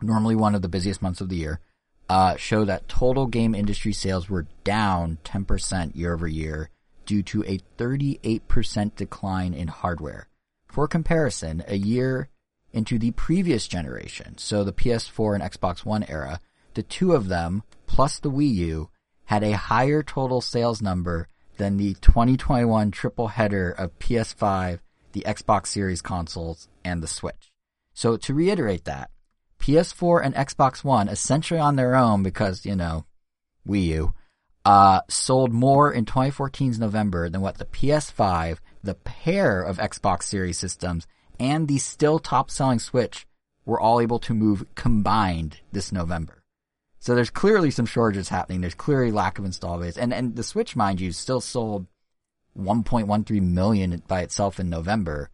normally one of the busiest months of the year, uh, show that total game industry sales were down 10% year over year due to a 38% decline in hardware. For comparison, a year into the previous generation, so the PS4 and Xbox One era, the two of them, plus the Wii U, had a higher total sales number than the 2021 triple header of PS5, the Xbox Series consoles, and the Switch. So to reiterate that, PS4 and Xbox One, essentially on their own because, you know, Wii U, uh, sold more in 2014's November than what the PS5, the pair of Xbox Series systems, and the still top selling Switch were all able to move combined this November. So there's clearly some shortages happening. There's clearly lack of install base. And, and the Switch, mind you, still sold 1.13 million by itself in November.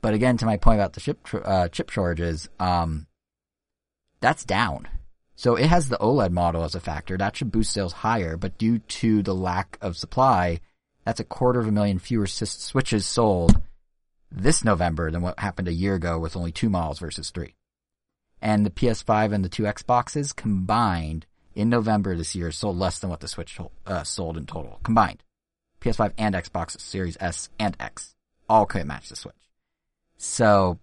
But again, to my point about the chip, uh, chip shortages, um, that's down. So it has the OLED model as a factor. That should boost sales higher, but due to the lack of supply, that's a quarter of a million fewer switches sold this November than what happened a year ago with only two models versus three. And the PS5 and the two Xboxes combined in November this year sold less than what the Switch uh, sold in total combined. PS5 and Xbox Series S and X all couldn't match the Switch. So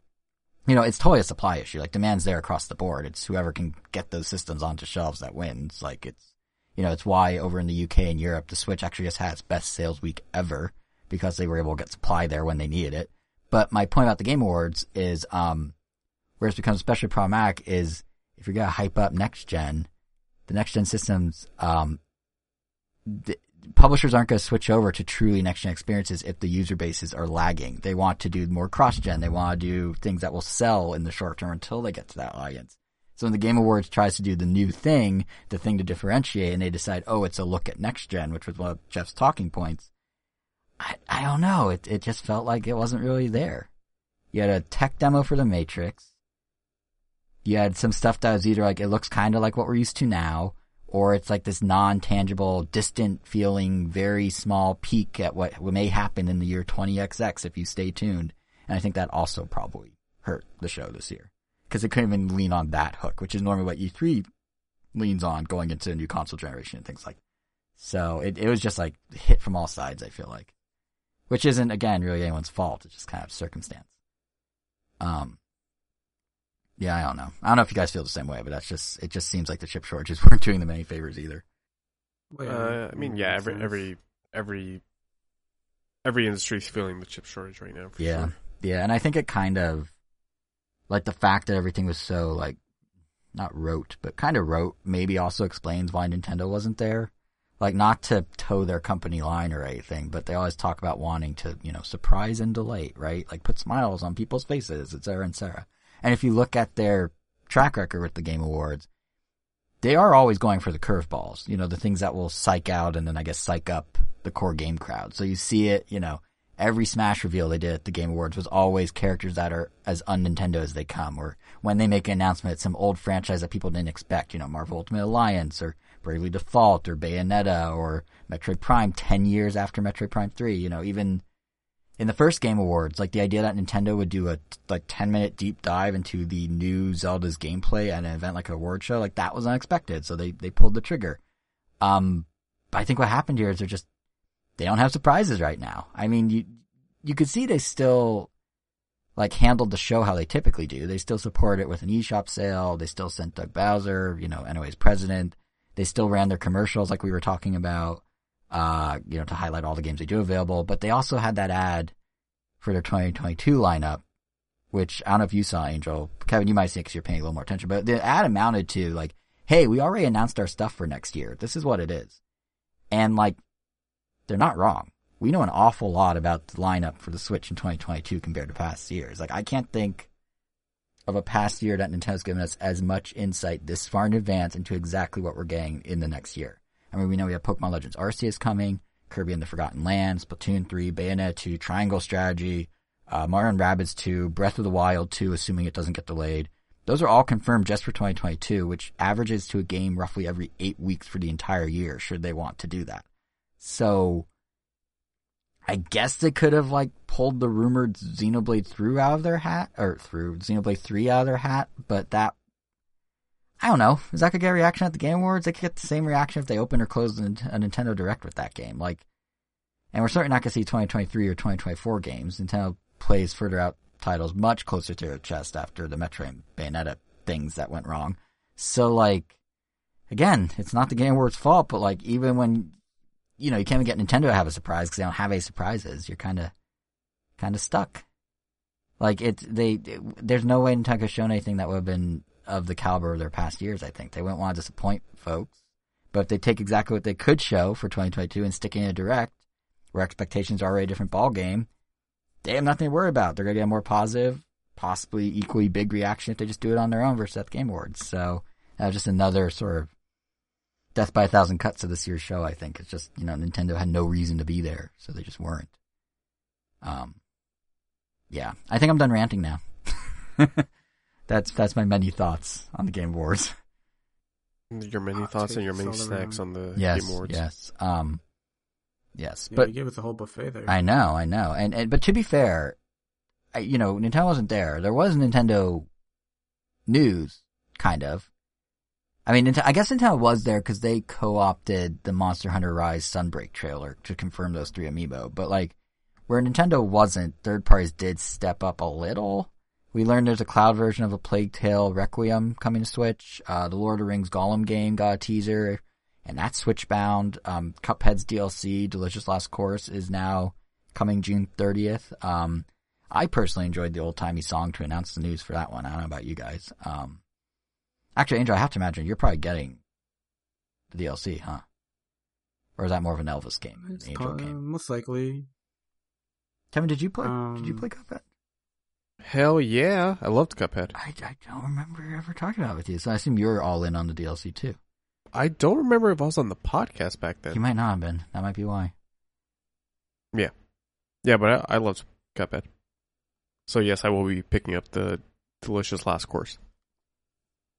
you know, it's totally a supply issue. Like demand's there across the board. It's whoever can get those systems onto shelves that wins. Like it's, you know, it's why over in the UK and Europe, the Switch actually just had its best sales week ever because they were able to get supply there when they needed it. But my point about the Game Awards is, um, where it's become especially problematic is if you're gonna hype up next gen, the next gen systems, um, publishers aren't going to switch over to truly next gen experiences if the user bases are lagging. They want to do more cross gen. They want to do things that will sell in the short term until they get to that audience. So when the Game Awards tries to do the new thing, the thing to differentiate, and they decide, oh, it's a look at next gen, which was one of Jeff's talking points. I, I don't know. It, it just felt like it wasn't really there. You had a tech demo for the Matrix. You had some stuff that was either like, it looks kind of like what we're used to now, or it's like this non-tangible, distant feeling, very small peek at what, may happen in the year 20XX if you stay tuned. And I think that also probably hurt the show this year. Cause it couldn't even lean on that hook, which is normally what E3 leans on going into a new console generation and things like So it, it was just like hit from all sides, I feel like. Which isn't, again, really anyone's fault. It's just kind of circumstance. Um, yeah, I don't know. I don't know if you guys feel the same way, but that's just, it just seems like the chip shortages weren't doing them any favors either. Uh, I mean, yeah, makes every sense. every every every industry's feeling the chip shortage right now. For Yeah. sure. Yeah, and I think it kind of like the fact that everything was so like not rote, but kind of rote maybe also explains why Nintendo wasn't there. Like not to toe their company line or anything, but they always talk about wanting to, you know, surprise and delight, right? Like put smiles on people's faces, et cetera, et cetera. And if you look at their track record with the Game Awards, they are always going for the curveballs, you know, the things that will psych out and then I guess psych up the core game crowd. So you see it, you know, every Smash reveal they did at the Game Awards was always characters that are as un-Nintendo as they come, or when they make an announcement, some old franchise that people didn't expect, you know, Marvel Ultimate Alliance, or Bravely Default, or Bayonetta, or Metroid Prime 10 years after Metroid Prime 3, you know, even in the first Game Awards, like the idea that Nintendo would do a like 10 minute deep dive into the new Zelda's gameplay at an event like an award show, like that was unexpected, so they, they pulled the trigger. Um, But I think what happened here is they're just they don't have surprises right now. I mean, you you could see they still like handled the show how they typically do. They still support it with an eShop sale. They still sent Doug Bowser, you know, NOA's president. They still ran their commercials like we were talking about, uh, you know, to highlight all the games they do available. But they also had that ad for their 2022 lineup, which I don't know if you saw, Angel. Kevin, you might see because you're paying a little more attention. But the ad amounted to like, hey, we already announced our stuff for next year. This is what it is. And like, they're not wrong. We know an awful lot about the lineup for the Switch in 2022 compared to past years. Like, I can't think of a past year that Nintendo's given us as much insight this far in advance into exactly what we're getting in the next year. I mean, we know we have Pokemon Legends Arceus coming, Kirby and the Forgotten Land, Splatoon 3, Bayonetta 2, Triangle Strategy, uh, Mario and Rabbids 2, Breath of the Wild 2, assuming it doesn't get delayed. Those are all confirmed just for 2022, which averages to a game roughly every eight weeks for the entire year, should they want to do that. So, I guess they could have like pulled the rumored Xenoblade through out of their hat, or through Xenoblade 3 out of their hat, but that, I don't know. Is that gonna get a reaction at the Game Awards? They could get the same reaction if they open or close a Nintendo Direct with that game. Like, and we're certainly not gonna see 2023 or 2024 games. Nintendo plays further out titles much closer to their chest after the Metroid and Bayonetta things that went wrong. So like, again, it's not the Game Awards' fault, but like even when you know, you can't even get Nintendo to have a surprise because they don't have any surprises. You're kind of, kind of stuck. Like it, they, it, there's no way Nintendo could shown anything that would have been of the caliber of their past years. I think they wouldn't want to disappoint folks, but if they take exactly what they could show for 2022 and stick it in a direct, where expectations are already a different ball game, they have nothing to worry about. They're gonna get a more positive, possibly equally big reaction if they just do it on their own versus at the Game Awards. So that was just another sort of death by a thousand cuts of this year's show. I think it's just you know Nintendo had no reason to be there, so they just weren't. Um, yeah, I think I'm done ranting now. that's that's my many thoughts on the Game Awards. Your many Hot thoughts and your many snacks on the yes, Game Awards. Yes, um, yes, yeah, but you gave us a whole buffet there. I know, I know, and, and but to be fair, I, you know, Nintendo wasn't there. There was Nintendo news, kind of, I mean, I guess Nintendo was there because they co-opted the Monster Hunter Rise Sunbreak trailer to confirm those three amiibo. But like, where Nintendo wasn't, third parties did step up a little. We learned there's a cloud version of a Plague Tale Requiem coming to Switch. Uh, the Lord of the Rings Gollum game got a teaser, and that's Switch bound. Um, Cuphead's DLC, Delicious Last Course, is now coming June 30th. Um, I personally enjoyed the old timey song to announce the news for that one. I don't know about you guys. Um, Actually, Angel, I have to imagine you're probably getting the DLC, huh? Or is that more of an Elvis game? It's Angel game? Most likely. Kevin, did you play? Did you um, play Cuphead? Hell yeah, I loved Cuphead. I, I don't remember ever talking about it with you, so I assume you're all in on the DLC too. I don't remember if I was on the podcast back then. You might not have been. That might be why. Yeah, yeah, but I, I loved Cuphead. So yes, I will be picking up the delicious last course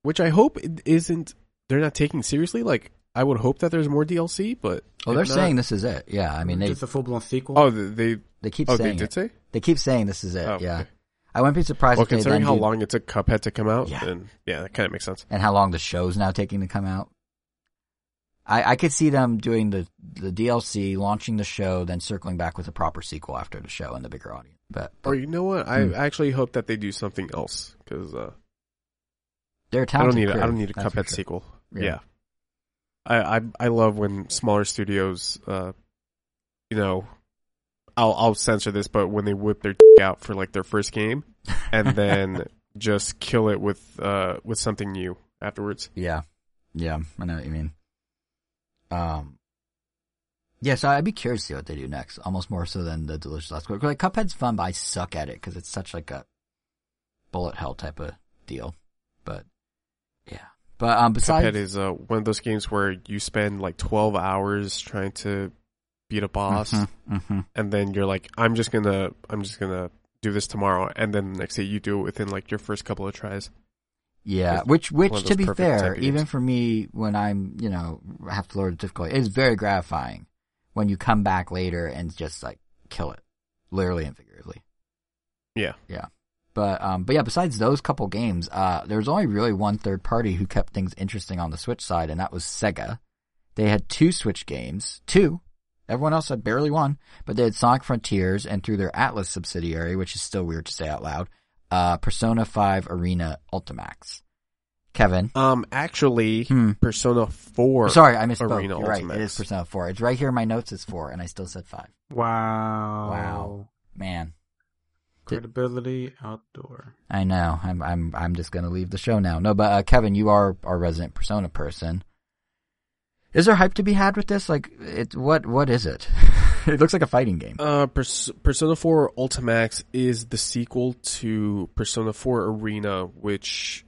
which I hope isn't. They're not taking seriously. Like I would hope that there's more DLC, but oh, they're not, saying this is it. Yeah, I mean, they, it's a full blown sequel. Oh, they they keep oh, saying they did it. say they keep saying this is it. Oh, yeah, okay. I wouldn't be surprised. Well, considering how long it took Cuphead to come out, yeah, and yeah, that kind of makes sense. And how long the show's now taking to come out. I, I could see them doing the the DLC, launching the show, then circling back with a proper sequel after the show and the bigger audience. But, but or you know what? I hmm. actually hope that they do something else because uh, they're I don't need. A, I don't need a Cuphead sure. sequel. Yeah. yeah. I, I I love when smaller studios, uh, you know, I'll I'll censor this, but when they whip their out for like their first game, and then just kill it with uh with something new afterwards. Yeah, yeah, I know what you mean. Um, yeah, so I'd be curious to see what they do next. Almost more so than the Delicious Last Quarter. Like Cuphead's fun, but I suck at it because it's such like a bullet hell type of deal. But yeah, but um, besides, Cuphead is uh, one of those games where you spend like twelve hours trying to beat a boss, mm-hmm, mm-hmm. and then you're like, I'm just gonna, I'm just gonna do this tomorrow, and then the next day you do it within like your first couple of tries. Yeah, it's which which to be fair, even for me when I'm you know have to lower the difficulty, it is very gratifying when you come back later and just like kill it, literally and figuratively. Yeah, yeah. But um, but yeah, besides those couple games, uh, there was only really one third party who kept things interesting on the Switch side, and that was Sega. They had two Switch games, two. Everyone else had barely one, but they had Sonic Frontiers and through their Atlus subsidiary, which is still weird to say out loud, uh, Persona 5 Arena Ultimax. Kevin. Um, actually, Hmm. Persona Four. Sorry, I misspoke. Arena You're right. It Ultimax. is Persona 4. It's right here in my notes. It's 4, and I still said 5. Wow. Wow. Man. Credibility outdoor. I know. I'm I'm I'm just gonna leave the show now. No, but uh, Kevin, you are our resident Persona person. Is there hype to be had with this? Like, it what what is it? it looks like a fighting game. Uh, Pers- Persona 4 Ultimax is the sequel to Persona 4 Arena, which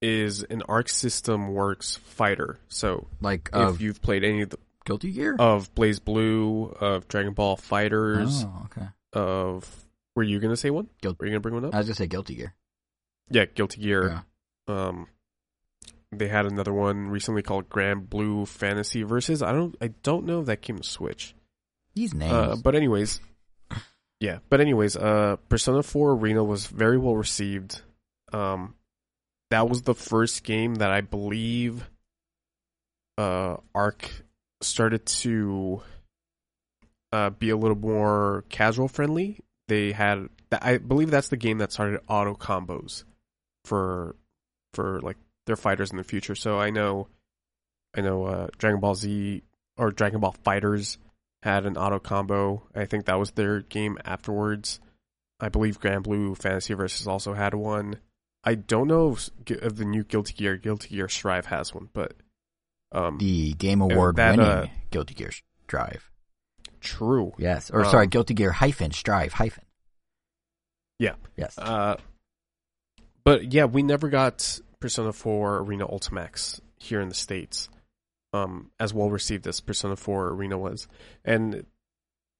is an Arc System Works fighter. So, Like if of you've played any of, the, Guilty Gear. of BlazBlue, of Dragon Ball FighterZ, Oh, okay. of were you gonna say one? Guil- Were you gonna bring one up? I was gonna say Guilty Gear. yeah, Guilty Gear. Yeah. Um, they had another one recently called Granblue Fantasy Versus. I don't, I don't know if that came to Switch. These names. Uh, but anyways, yeah. But anyways, uh, Persona 4 Arena was very well received. Um, that was the first game that I believe, uh, Arc started to, uh, be a little more casual friendly. They had, I believe that's the game that started auto combos for, for like their fighters in the future. So I know, I know, uh, Dragon Ball Z or Dragon Ball FighterZ had an auto combo. I think that was their game afterwards. I believe Granblue Fantasy Versus also had one. I don't know if, if the new Guilty Gear, Guilty Gear Strive has one, but um, the Game Award that, winning uh, Guilty Gear Strive. true. Yes, or um, sorry, Guilty Gear hyphen Strive hyphen. Yeah. Yes. Uh, but yeah, we never got Persona 4 Arena Ultimax here in the states. Um, as well received as Persona 4 Arena was, and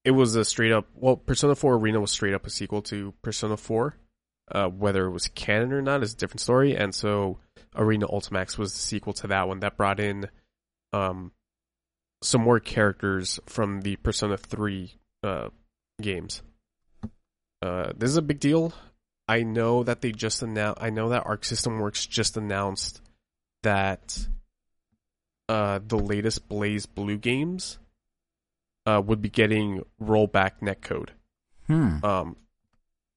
it was a straight up. Well, Persona 4 Arena was straight up a sequel to Persona 4. Uh, whether it was canon or not is a different story. And so Arena Ultimax was the sequel to that one that brought in um, some more characters from the Persona 3 uh, games. Uh, this is a big deal. I know that they just announced. I know that Arc System Works just announced that uh, the latest BlazBlue games uh, would be getting rollback netcode. Hmm. Um,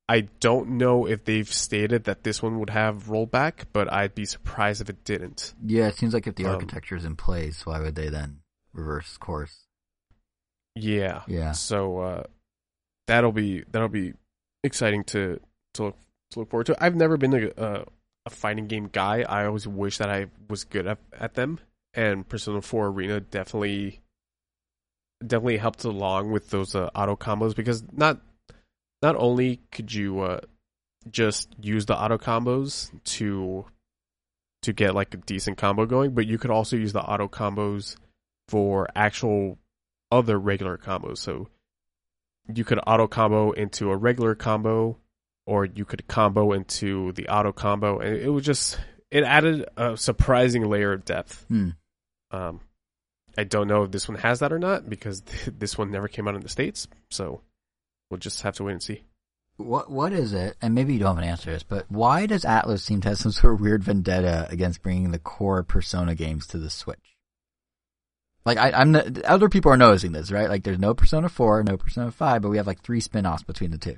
I don't know if they've stated that this one would have rollback, but I'd be surprised if it didn't. Yeah, it seems like if the um, architecture is in place, why would they then reverse course? Yeah. Yeah. So uh, that'll be that'll be exciting to to look to look forward to. I've never been a a, a fighting game guy. I always wish that I was good at, at them, and Persona 4 Arena definitely definitely helped along with those uh, auto combos because not not only could you uh, just use the auto combos to to get like a decent combo going, but you could also use the auto combos for actual other regular combos. So you could auto combo into a regular combo, or you could combo into the auto combo, and it was just it added a surprising layer of depth. Hmm. Um, I don't know if this one has that or not because this one never came out in the states, so we'll just have to wait and see. What what is it? And maybe you don't have an answer to this, but why does Atlus seem to have some sort of weird vendetta against bringing the core Persona games to the Switch? Like I, I'm the, other people are noticing this, right? Like there's no Persona Four, no Persona Five, but we have like three spin-offs between the two.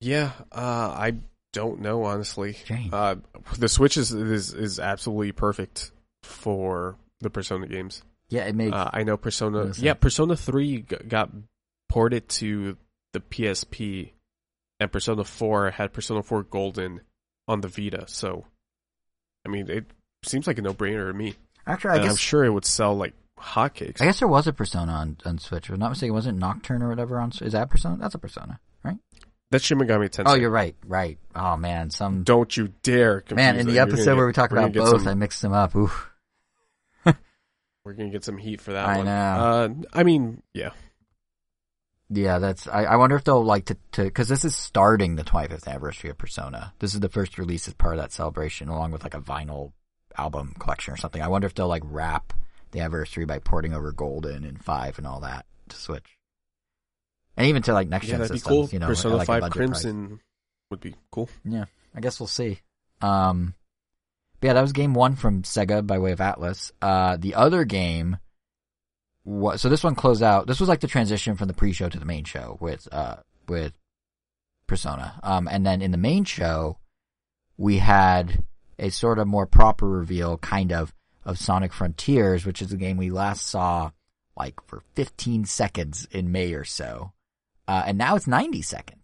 Yeah, uh, I don't know honestly. Uh, the Switch is, is is absolutely perfect for the Persona games. Yeah, it makes Uh, I know Persona. Yeah. Persona Three g- got ported to the PSP, and Persona Four had Persona Four Golden on the Vita. So, I mean, it seems like a no-brainer to me. actually. I and I'm sure it would sell like hotcakes. I guess there was a Persona on, on Switch. If I'm not mistaken, wasn't it Nocturne or whatever on? Is that Persona? That's a Persona? That's Shin Megami Tensei. Oh, you're right, right. Oh man, some Don't you dare! man in the episode get- where we talk about both, some- I mixed them up. Oof. we're gonna get some heat for that I one. know. Uh, I mean, yeah. Yeah, that's. I, I wonder if they'll like to to because this is starting the 25th anniversary of Persona. This is the first release as part of that celebration, along with like a vinyl album collection or something. I wonder if they'll like wrap the anniversary by porting over Golden and Five and all that to Switch, and even to like next Yeah, gen systems. cool. You know, Persona like, Five budget price. Crimson would be cool. Yeah, I guess we'll see. Um, But yeah, that was game one from Sega by way of Atlus. Uh, the other game was, so this one closed out, this was like the transition from the pre-show to the main show with, uh, with Persona. Um, and then in the main show, we had a sort of more proper reveal, kind of, of Sonic Frontiers, which is a game we last saw like for 15 seconds in May or so. Uh, and now it's 90 seconds.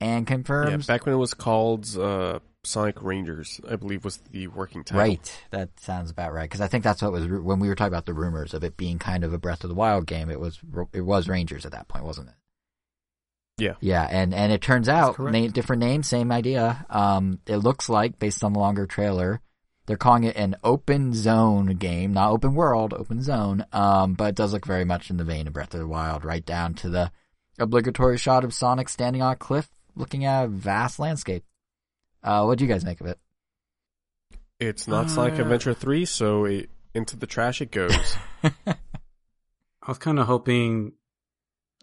And confirms. Yeah, back when it was called uh, Sonic Rangers, I believe was the working title. Right. That sounds about right. Because I think that's what was when we were talking about the rumors of it being kind of a Breath of the Wild game. It was it was Rangers at that point, wasn't it? Yeah. Yeah, and and it turns out na- different name, same idea. Um, it looks like based on the longer trailer, they're calling it an open zone game, not open world, open zone. Um, but it does look very much in the vein of Breath of the Wild, right down to the obligatory shot of Sonic standing on a cliff, looking at a vast landscape. Uh, what do you guys make of it? It's not Sonic Uh, Adventure 3, so it, into the trash it goes. I was kind of hoping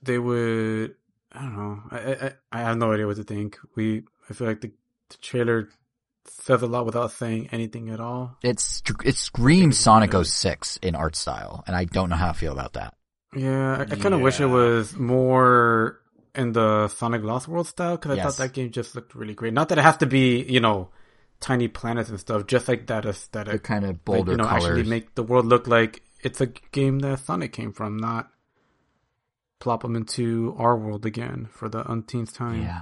they would. I don't know. I, I I have no idea what to think. We I feel like the, the trailer says a lot without saying anything at all. It's it screams Sonic good. 06 in art style, and I don't know how I feel about that. Yeah, I, I kind of wish it was more in the Sonic Lost World style because I Yes. thought that game just looked really great. Not that it has to be you know tiny planets and stuff, just like that The aesthetic. kind of Like, bolder you know, colors. actually make the world look like it's a game that Sonic came from, not plop them into our world again for the umpteenth time. yeah.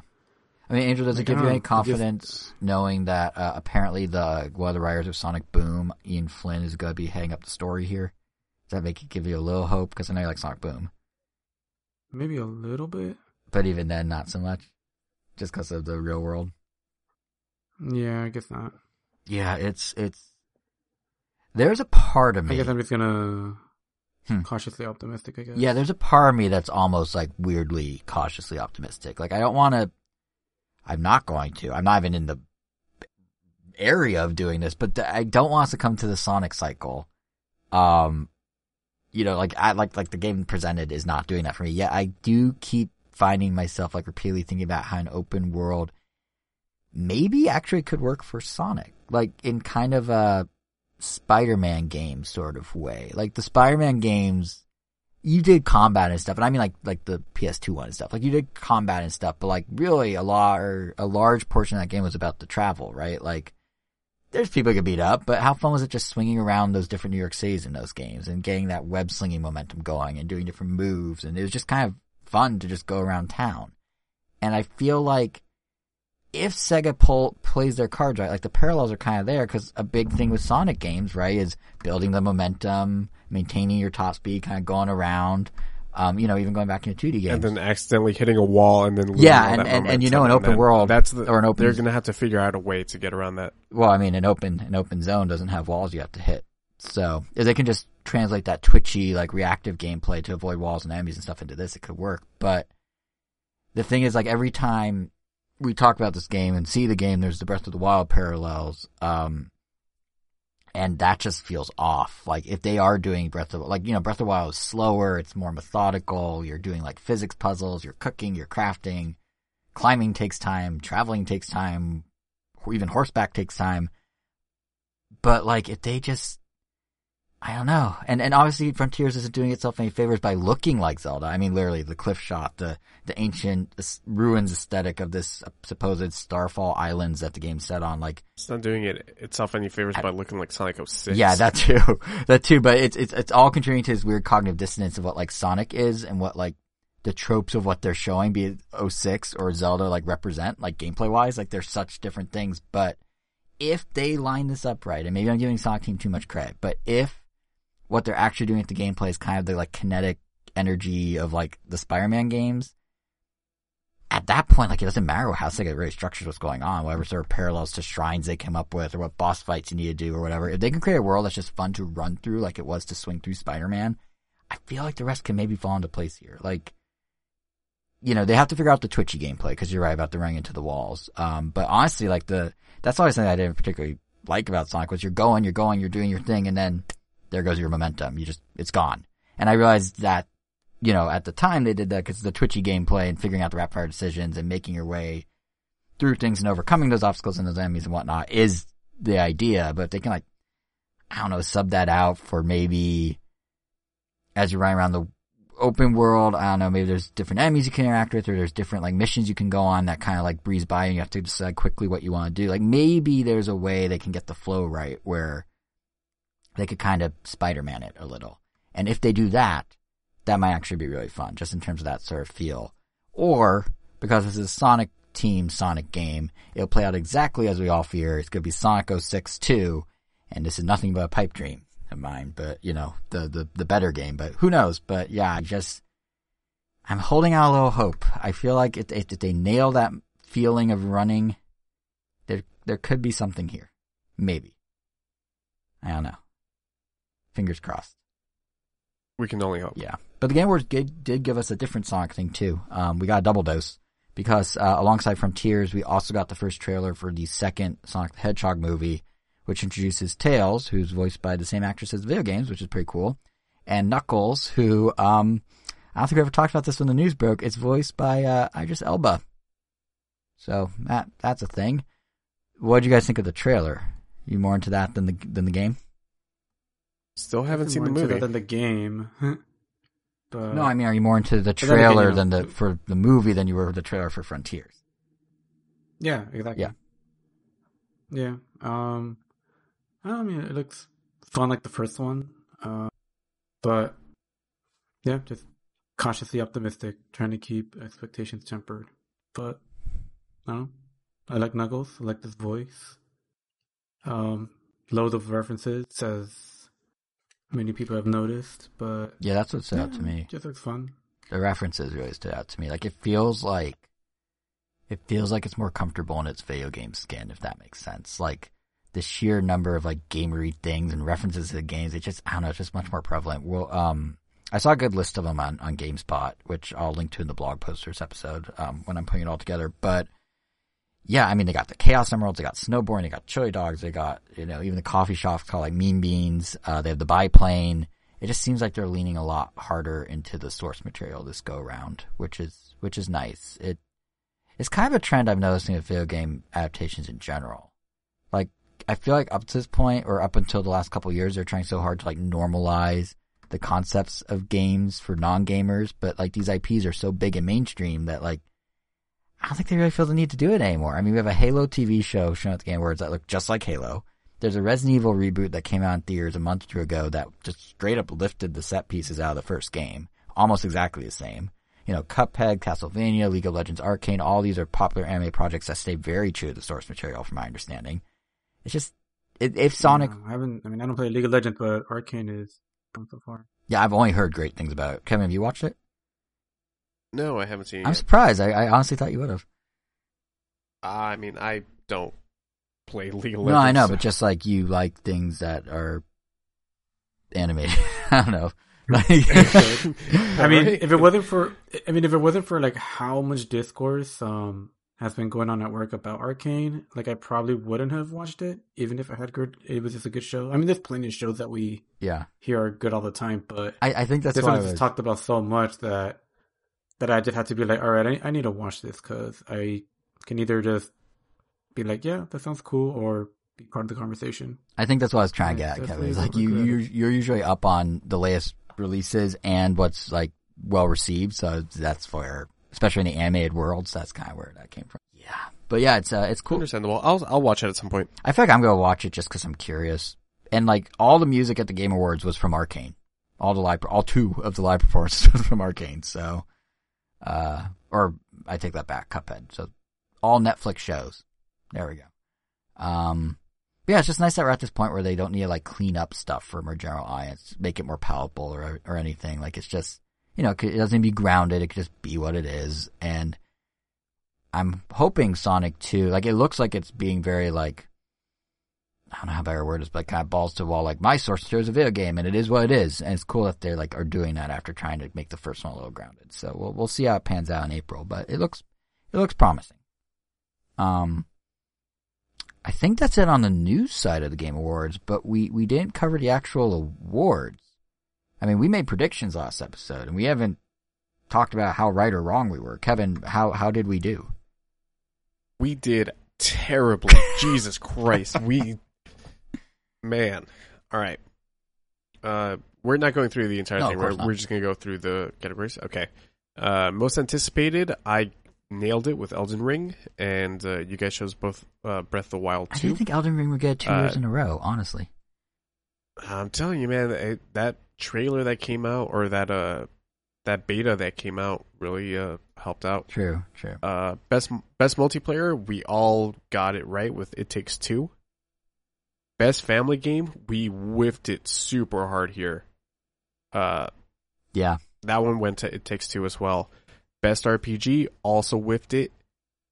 I mean, Angel, does it Like, give you any it just- confidence knowing that uh, apparently the one of the writers of Sonic Boom, Ian Flynn, is going to be heading up the story here? Does that make it give you a little hope? Because I know you like Sonic Boom, Maybe a little bit. but even then, not so much, just because of the real world. Yeah, I guess not. Yeah, it's it's. There's a part of me. I guess I'm just gonna Hmm. cautiously optimistic. I guess. Yeah, there's a part of me that's almost like weirdly cautiously optimistic. Like I don't want to. I'm not going to. I'm not even in the area of doing this, but I don't want us to come to the Sonic cycle. Um, you know, like I like like the game presented is not doing that for me. Yet I do keep finding myself like repeatedly thinking about how an open world maybe actually could work for Sonic, like in kind of a Spider-Man game sort of way. Like the Spider-Man games, you did combat and stuff, and I mean like like the PS2 one and stuff. Like you did combat and stuff, but like really a lar a large portion of that game was about the travel, right? Like there's people could beat up, but how fun was it just swinging around those different New York cities in those games and getting that web slinging momentum going and doing different moves, and it was just kind of fun to just go around town. And I feel like if Sega pull, plays their cards right, like the parallels are kind of there because a big thing with Sonic games, right, is building the momentum, maintaining your top speed, kind of going around. Um, you know, even going back into 2D games. and then accidentally hitting a wall and then losing Yeah, and- and- and you know an open world that's the, or an open- they're gonna have to figure out a way to get around that. well, I mean, an open an open zone doesn't have walls you have to hit. So if they can just translate that twitchy, like reactive gameplay to avoid walls and enemies and stuff into this, it could work. But the thing is, like every time we talk about this game and see the game, there's the Breath of the Wild parallels. Um, and that just feels off. Like if they are doing Breath of like you know Breath of Wild is slower, it's more methodical. You're doing like physics puzzles, you're cooking, you're crafting. Climbing takes time, traveling takes time, even horseback takes time. But like if they just I don't know. And and obviously Frontiers isn't doing itself any favors by looking like Zelda. I mean literally the cliff shot, the the ancient ruins aesthetic of this supposed Starfall Islands that the game set on like It's not doing it itself any favors by looking like Sonic 06. yeah, that too. that too, but it's it's it's all contributing to this weird cognitive dissonance of what like Sonic is and what like the tropes of what they're showing, be it 06 or Zelda, like represent, like gameplay wise, like they're such different things. But if they line this up right, and maybe I'm giving Sonic Team too much credit, but if what they're actually doing with the gameplay is kind of the like kinetic energy of like the Spider-Man games, at that point, like it doesn't matter how Sega really structures what's going on, whatever sort of parallels to shrines they come up with, or what boss fights you need to do, or whatever. If they can create a world that's just fun to run through, like it was to swing through Spider-Man, I feel like the rest can maybe fall into place here. Like, you know, they have to figure out the twitchy gameplay because you're right about the running into the walls. Um, but honestly, like the that's always something I didn't particularly like about Sonic was you're going, you're going, you're doing your thing, and then there goes your momentum. You just it's gone. And I realized that you know, at the time they did that because the twitchy gameplay and figuring out the rapid fire decisions and making your way through things and overcoming those obstacles and those enemies and whatnot is the idea, but they can like, I don't know, sub that out for maybe as you're running around the open world. I don't know, maybe there's different enemies you can interact with, or there's different like missions you can go on that kind of like breeze by, and you have to decide quickly what you want to do. Like maybe there's a way they can get the flow right where they could kind of Spider-Man it a little. And if they do that, that might actually be really fun, just in terms of that sort of feel. Or because this is a Sonic Team Sonic game, it'll play out exactly as we all fear. It's to be Sonic 06 2, and this is nothing but a pipe dream of mine, but you know, the, the, the better game, but who knows? But yeah, I just, I'm holding out a little hope. I feel like if, if they nail that feeling of running, there, there could be something here. Maybe. I don't know. Fingers crossed. We can only hope. Yeah. But the Game Awards did, did give us a different Sonic thing too. Um, we got a double dose because uh, alongside Frontiers, we also got the first trailer for the second Sonic the Hedgehog movie, which introduces Tails, who's voiced by the same actress as the video games, which is pretty cool, and Knuckles, who um, I don't think we ever talked about this when the news broke. It's voiced by uh, Idris Elba. So that that's a thing. What did you guys think of the trailer? You more into that than the than the game? Still haven't seen the into that movie. than the game. but No, I mean, are you more into the then again, trailer you know- than the for the movie than you were the trailer for Frontiers? yeah, exactly. Yeah. Yeah. Um, I mean, it looks fun like the first one. Uh, but yeah, just cautiously optimistic, trying to keep expectations tempered. But I don't know. I like Knuckles. I like this voice. Um, loads of references, as many people have noticed. But Yeah, that's what stood out to me. just looks fun. The references really stood out to me. Like it feels like it feels like it's more comfortable in its video game skin, if that makes sense. Like the sheer number of like gamery things and references to the games, it just I don't know, it's just much more prevalent. Well, um, I saw a good list of them on on Gamespot, which I'll link to in the blog post for this episode um, when I'm putting it all together. But yeah, I mean they got the Chaos Emeralds, they got snowboarding, they got chili dogs, they got you know even the coffee shops called like Mean Beans. Uh, they have the biplane. It just seems like they're leaning a lot harder into the source material this go around, which is which is nice. It it's kind of a trend I've noticed in video game adaptations in general. Like I feel like up to this point, or up until the last couple years, they're trying so hard to like normalize the concepts of games for non-gamers, but like these IPs are so big and mainstream that like I don't think they really feel the need to do it anymore. I mean, we have a Halo TV show shown at the Game Awards that look just like Halo. There's a Resident Evil reboot that came out in theaters a month or two ago that just straight up lifted the set pieces out of the first game, almost exactly the same. You know, Cuphead, Castlevania, League of Legends Arcane, all these are popular anime projects that stay very true to the source material, from my understanding. It's just if if Sonic, No, I haven't. I mean, I don't play League of Legends, but Arcane is so far. yeah, I've only heard great things about it. Kevin, have you watched it? No, I haven't seen it. I'm yet. surprised. I, I honestly thought you would have. I mean, I don't play League of Legends. No, I know, but just like you like things that are animated. I don't know. Like, I mean, Alright. if it wasn't for, I mean, if it wasn't for like how much discourse um has been going on at work about Arcane, like I probably wouldn't have watched it, even if I had good. It was just a good show. I mean, there's plenty of shows that we yeah, hear are good all the time, but I, I think that's this why I one was, just talked about so much that that I just had to be like, all right, I, I need to watch this because I can either just be like, yeah, that sounds cool, or be part of the conversation. I think that's what I was trying to get at, definitely Kevin. Is like you, you're, you're usually up on the latest releases and what's like well received. So that's where, especially in the animated worlds, that's kind of where that came from. Yeah, but yeah, it's uh, it's cool. Understandable. I'll I'll watch it at some point. I feel like I'm gonna watch it just because I'm curious. And like all the music at the Game Awards was from Arcane. All the live, all two of the live performances was from Arcane. So, uh, or I take that back, Cuphead. So all Netflix shows. There we go. Um, yeah, it's just nice that we're at this point where they don't need to like clean up stuff for a more general audience, make it more palatable or or anything. Like it's just you know it it doesn't need to be grounded. It could just be what it is. And I'm hoping Sonic 2, like it looks like it's being very like I don't know how better word is, but kind of balls to the wall. Like my source material is a video game, and it is what it is, and it's cool that they're like are doing that after trying to make the first one a little grounded. So we'll we'll see how it pans out in April, but it looks it looks promising. Um, I think that's it on the news side of the Game Awards, but we we didn't cover the actual awards. I mean, we made predictions last episode, and we haven't talked about how right or wrong we were. Kevin, how how did we do? We did terribly. Jesus Christ. We Man, all right. Uh, we're not going through the entire No, thing. We're, we're just gonna go through the categories. Okay. Uh, most anticipated, I nailed it with Elden Ring, and uh, you guys chose both uh, Breath of the Wild I two. didn't think Elden Ring would get two Uh, years in a row. Honestly, I'm telling you, man, it, that trailer that came out or that uh that beta that came out really uh helped out. true, true. Uh, best best multiplayer, we all got it right with It Takes Two. Best family game, we whiffed it super hard here. Uh, Yeah, that one went to It Takes Two as well. Best RPG also whiffed it.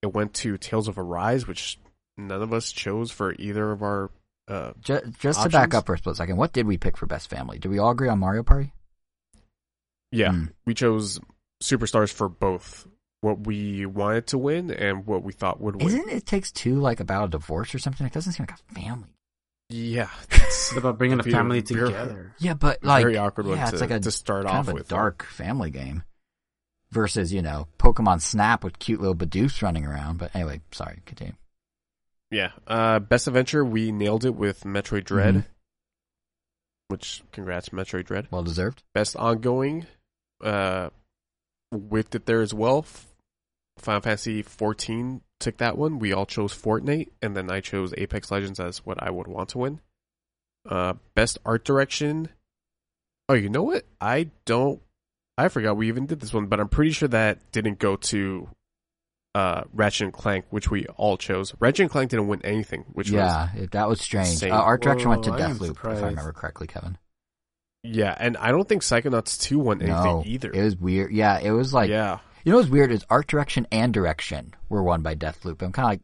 It went to Tales of Arise, which none of us chose for either of our. Uh, just, just to back up for a split second, what did we pick for best family? Did we all agree on Mario Party? yeah, Hmm. we chose Superstars for both what we wanted to win and what we thought would win. Isn't it takes two like about a divorce or something? It doesn't seem like a family. Yeah, It's about bringing a family very- together. Yeah, but like very awkward one yeah, to, it's like a to start kind off of a with. dark family game versus you know Pokemon Snap with cute little Bidoof running around. But anyway, sorry, continue. Yeah. Uh, best adventure, we nailed it with Metroid Dread. Mhm. Which, congrats, Metroid Dread. Well deserved. Best ongoing, uh, whiffed it there as well. F- Final Fantasy 14 took that one. We all chose Fortnite, and then I chose Apex Legends as what I would want to win. Uh, best art direction. Oh, you know what? I don't. I forgot we even did this one, but I'm pretty sure that didn't go to uh, Ratchet and Clank, which we all chose. Ratchet and Clank didn't win anything, which was yeah, it, that was strange. Uh, art direction went to Whoa, I Deathloop, if I remember correctly, Kevin. yeah, and I don't think Psychonauts 2 won anything no, either. it was weird. Yeah, it was like yeah, you know what's weird is art direction and direction were won by Deathloop. I'm kind of like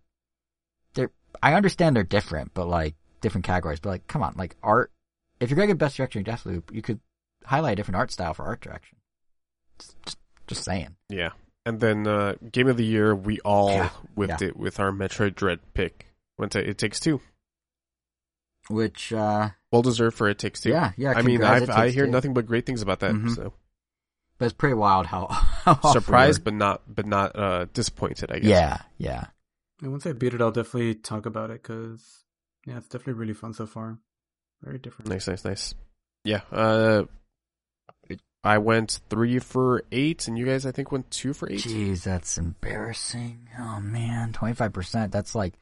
they're. I understand they're different, but like different categories. But like, come on, like art. If you're gonna get best direction in Deathloop, you could highlight a different art style for art direction. Just, just, just saying. yeah. And then uh, Game of the Year, we all Yeah, whipped it with our Metroid Dread pick. Went to It Takes Two. Which, uh, Well deserved for It Takes Two. yeah, yeah. I mean, I've, I hear Two. nothing but great things about that. Mhm. So But it's pretty wild how, how surprised, but not, but not uh, disappointed. I guess. Yeah, yeah. And once I beat it, I'll definitely talk about it because yeah, it's definitely really fun so far. Very different. Nice, nice, nice. Yeah. Uh, I went three for eight, and you guys, I think, went two for eight. Jeez, that's embarrassing. Oh man, twenty five percent. That's like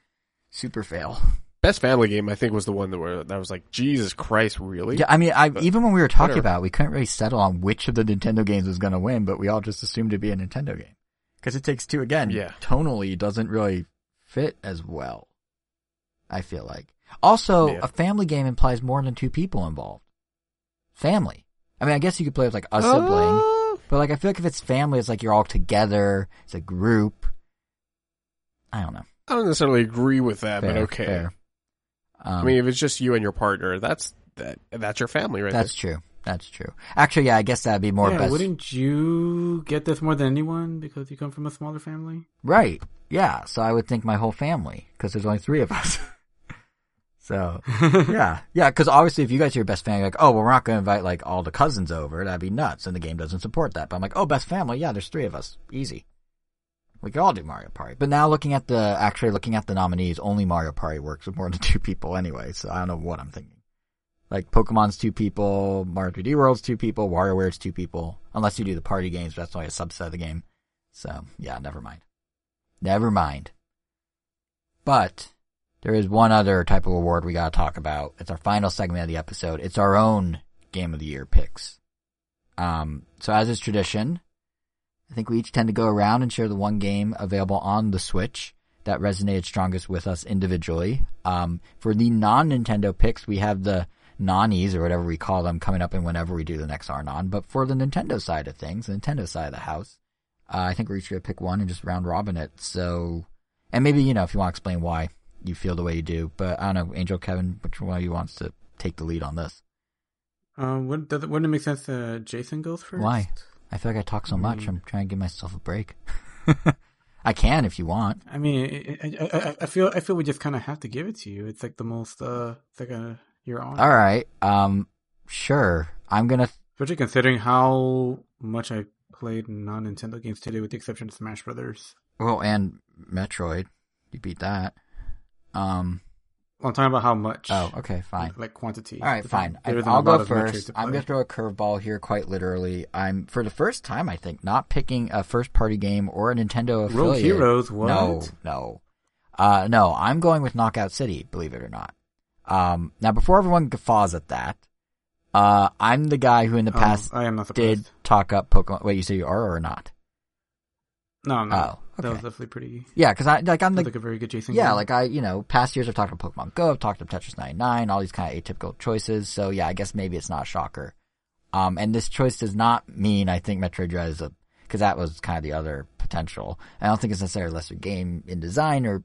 super fail. Best family game, I think, was the one that were that was like, Jesus Christ, really? Yeah, I mean, I But even when we were talking whatever. about, it, we couldn't really settle on which of the Nintendo games was going to win, but we all just assumed it'd be a Nintendo game because it takes two again. Yeah. tonally doesn't really fit as well. I feel like. Also, Yeah. a family game implies more than two people involved. Family. I mean, I guess you could play with like a sibling, Uh, but like I feel like if it's family, it's like you're all together. It's a group. I don't know. I don't necessarily agree with that, but okay. fair. Um, I mean, if it's just you and your partner, that's that that's your family, right? that's true. That's true. Actually, yeah, I guess that'd be more yeah, best. wouldn't you get this more than anyone because you come from a smaller family? Right. Yeah. So I would think my whole family because there's only three of us. so yeah, yeah. Because obviously, if you guys are your best family, like, oh, well, we're not going to invite like all the cousins over. That'd be nuts, and the game doesn't support that. But I'm like, oh, best family. Yeah, there's three of us. Easy. We could all do Mario Party. But now looking at the actually looking at the nominees, only Mario Party works with more than two people anyway. So I don't know what I'm thinking. Like Pokemon's two people, Mario 3D World's two people, WarioWare's two people. Unless you do the party games, but that's only a subset of the game. So yeah, never mind. Never mind. But there is one other type of award we gotta talk about. It's our final segment of the episode. It's our own Game of the Year picks. Um, so as is tradition, I think we each tend to go around and share the one game available on the Switch that resonated strongest with us individually. Um, for the non-Nintendo picks, we have the Nanies or whatever we call them coming up in whenever we do the next Arnon. But for the Nintendo side of things, the Nintendo side of the house, uh, I think we're each gonna pick one and just round robin it. So, and maybe you know if you want to explain why you feel the way you do, but I don't know, Angel, Kevin, which one of you wants to take the lead on this? Um, would, does it, wouldn't it make sense that Jason goes first? Why? I feel like I talk so much. Mm. I'm trying to give myself a break. I can if you want. I mean, I, I, I- I feel I feel we just kind of have to give it to you. It's like the most uh, it's like a you're on. All right. Um, sure. I'm gonna. Especially considering how much I played non Nintendo games today, with the exception of Smash Brothers. Well, and Metroid, you beat that. Um, Well, I'm talking about how much. Oh, okay, fine. Like quantity. All right, fine. I, There isn't a I'll go first. I'm going to throw a curveball here, quite literally. I'm for the first time, I think, not picking a first-party game or a Nintendo affiliate. Rogue Heroes. What? No, no, uh, no. I'm going with Knockout City. Believe it or not. Um, now, before everyone guffaws at that, uh, I'm the guy who in the Oh, past I am not surprised. did talk up Pokemon. Wait, you say you are or not? No, no. Oh, That was definitely pretty. Yeah, because I like I'm Sounds the like a very good Jason. Yeah, game. like I, you know, past years I've talked about Pokemon Go, I've talked about Tetris 99, all these kind of atypical choices. So yeah, I guess maybe it's not a shocker. Um, and this choice does not mean I think Metroid Dread is a, cause that was kind of the other potential. I don't think it's necessarily a lesser game in design or,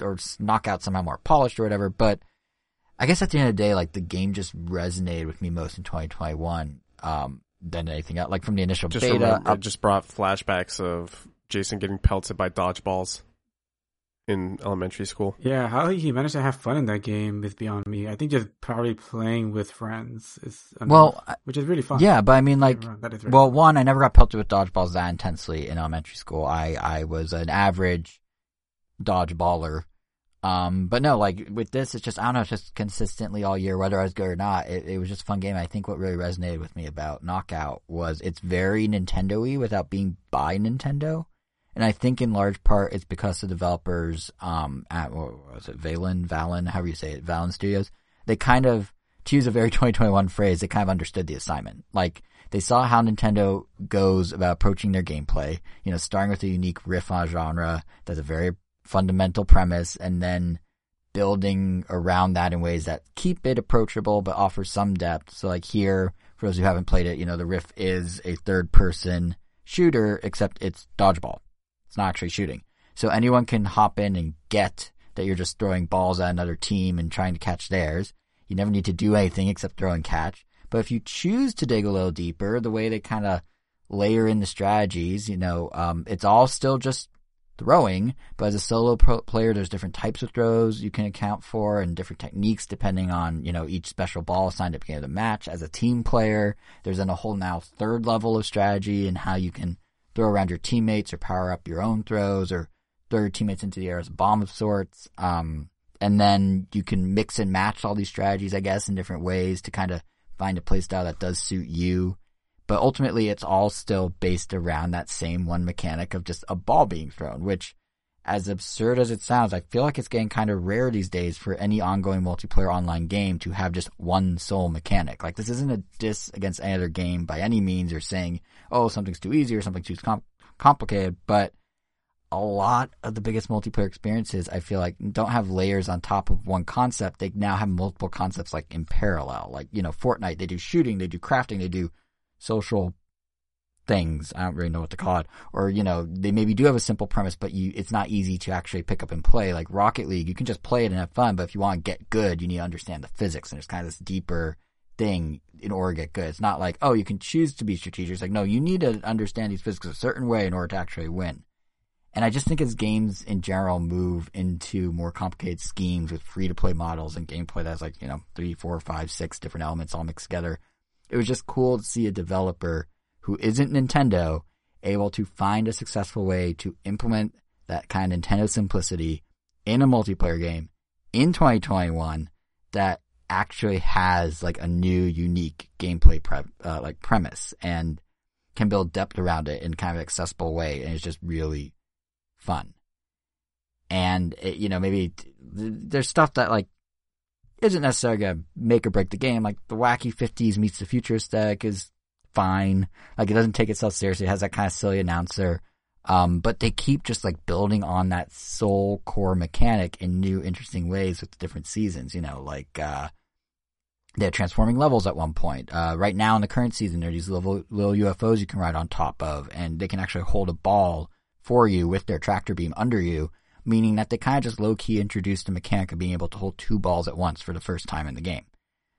or knockout somehow more polished or whatever, but I guess at the end of the day, like the game just resonated with me most in 2021, um, than anything else. Like from the initial Just beta remember, up it just brought flashbacks of Jason getting pelted by dodgeballs in elementary school. Yeah, how he managed to have fun in that game is beyond me. I think just probably playing with friends is enough, Well, which is really fun. yeah, but I mean like, Don't get me wrong, that is very Well, fun. one, I never got pelted with dodgeballs that intensely in elementary school. I, I was an average dodgeballer. Um, but no, like with this, it's just, I don't know, it's just consistently all year, whether I was good or not. It, it was just a fun game. I think what really resonated with me about Knockout was it's very Nintendo-y without being by Nintendo. And I think in large part it's because the developers, um, at, what was it, Valen, Valen, however you say it, Valen Studios, they kind of, to use a very 2021 phrase, they kind of understood the assignment. Like, they saw how Nintendo goes about approaching their gameplay, you know, starting with a unique riff on genre that's a very fundamental premise and then building around that in ways that keep it approachable but offer some depth. So like here, for those who haven't played it, you know, the riff is a third person shooter, except it's dodgeball. It's not actually shooting. So anyone can hop in and get that you're just throwing balls at another team and trying to catch theirs. You never need to do anything except throw and catch. But if you choose to dig a little deeper, the way they kind of layer in the strategies, you know, um, it's all still just throwing, but as a solo pro- player, there's different types of throws you can account for and different techniques depending on, you know, each special ball assigned at the beginning of the match. As a team player, there's then a whole now third level of strategy and how you can throw around your teammates or power up your own throws or throw your teammates into the air as a bomb of sorts. Um, and then you can mix and match all these strategies, I guess, in different ways to kind of find a playstyle that does suit you. But ultimately, it's all still based around that same one mechanic of just a ball being thrown, which, as absurd as it sounds, I feel like it's getting kind of rare these days for any ongoing multiplayer online game to have just one sole mechanic. Like, this isn't a diss against any other game by any means or saying, oh, something's too easy or something's too com- complicated, but a lot of the biggest multiplayer experiences, I feel like, don't have layers on top of one concept. They now have multiple concepts like in parallel. Like, you know, Fortnite, they do shooting, they do crafting, they do social things. I don't really know what to call it. Or, you know, they maybe do have a simple premise, but you, it's not easy to actually pick up and play. Like Rocket League, you can just play it and have fun, but if you want to get good, you need to understand the physics and there's kind of this deeper thing in order to get good. It's not like, oh, you can choose to be strategic. It's like, no, you need to understand these physics a certain way in order to actually win. And I just think as games in general move into more complicated schemes with free to play models and gameplay that's like, you know, three, four, five, six different elements all mixed together, it was just cool to see a developer who isn't Nintendo able to find a successful way to implement that kind of Nintendo simplicity in a multiplayer game in 2021 that actually has like a new unique gameplay pre- uh, like premise and can build depth around it in kind of accessible way and it's just really fun. And it, you know, maybe t- there's stuff that like isn't necessarily gonna make or break the game. Like the wacky 50s meets the future aesthetic is fine. Like it doesn't take itself seriously. It has that kind of silly announcer. Um, but they keep just like building on that soul core mechanic in new interesting ways with the different seasons, you know, like, uh, they're transforming levels at one point. Uh, right now in the current season, there are these little, little UFOs you can ride on top of, and they can actually hold a ball for you with their tractor beam under you, meaning that they kind of just low key introduced the mechanic of being able to hold two balls at once for the first time in the game.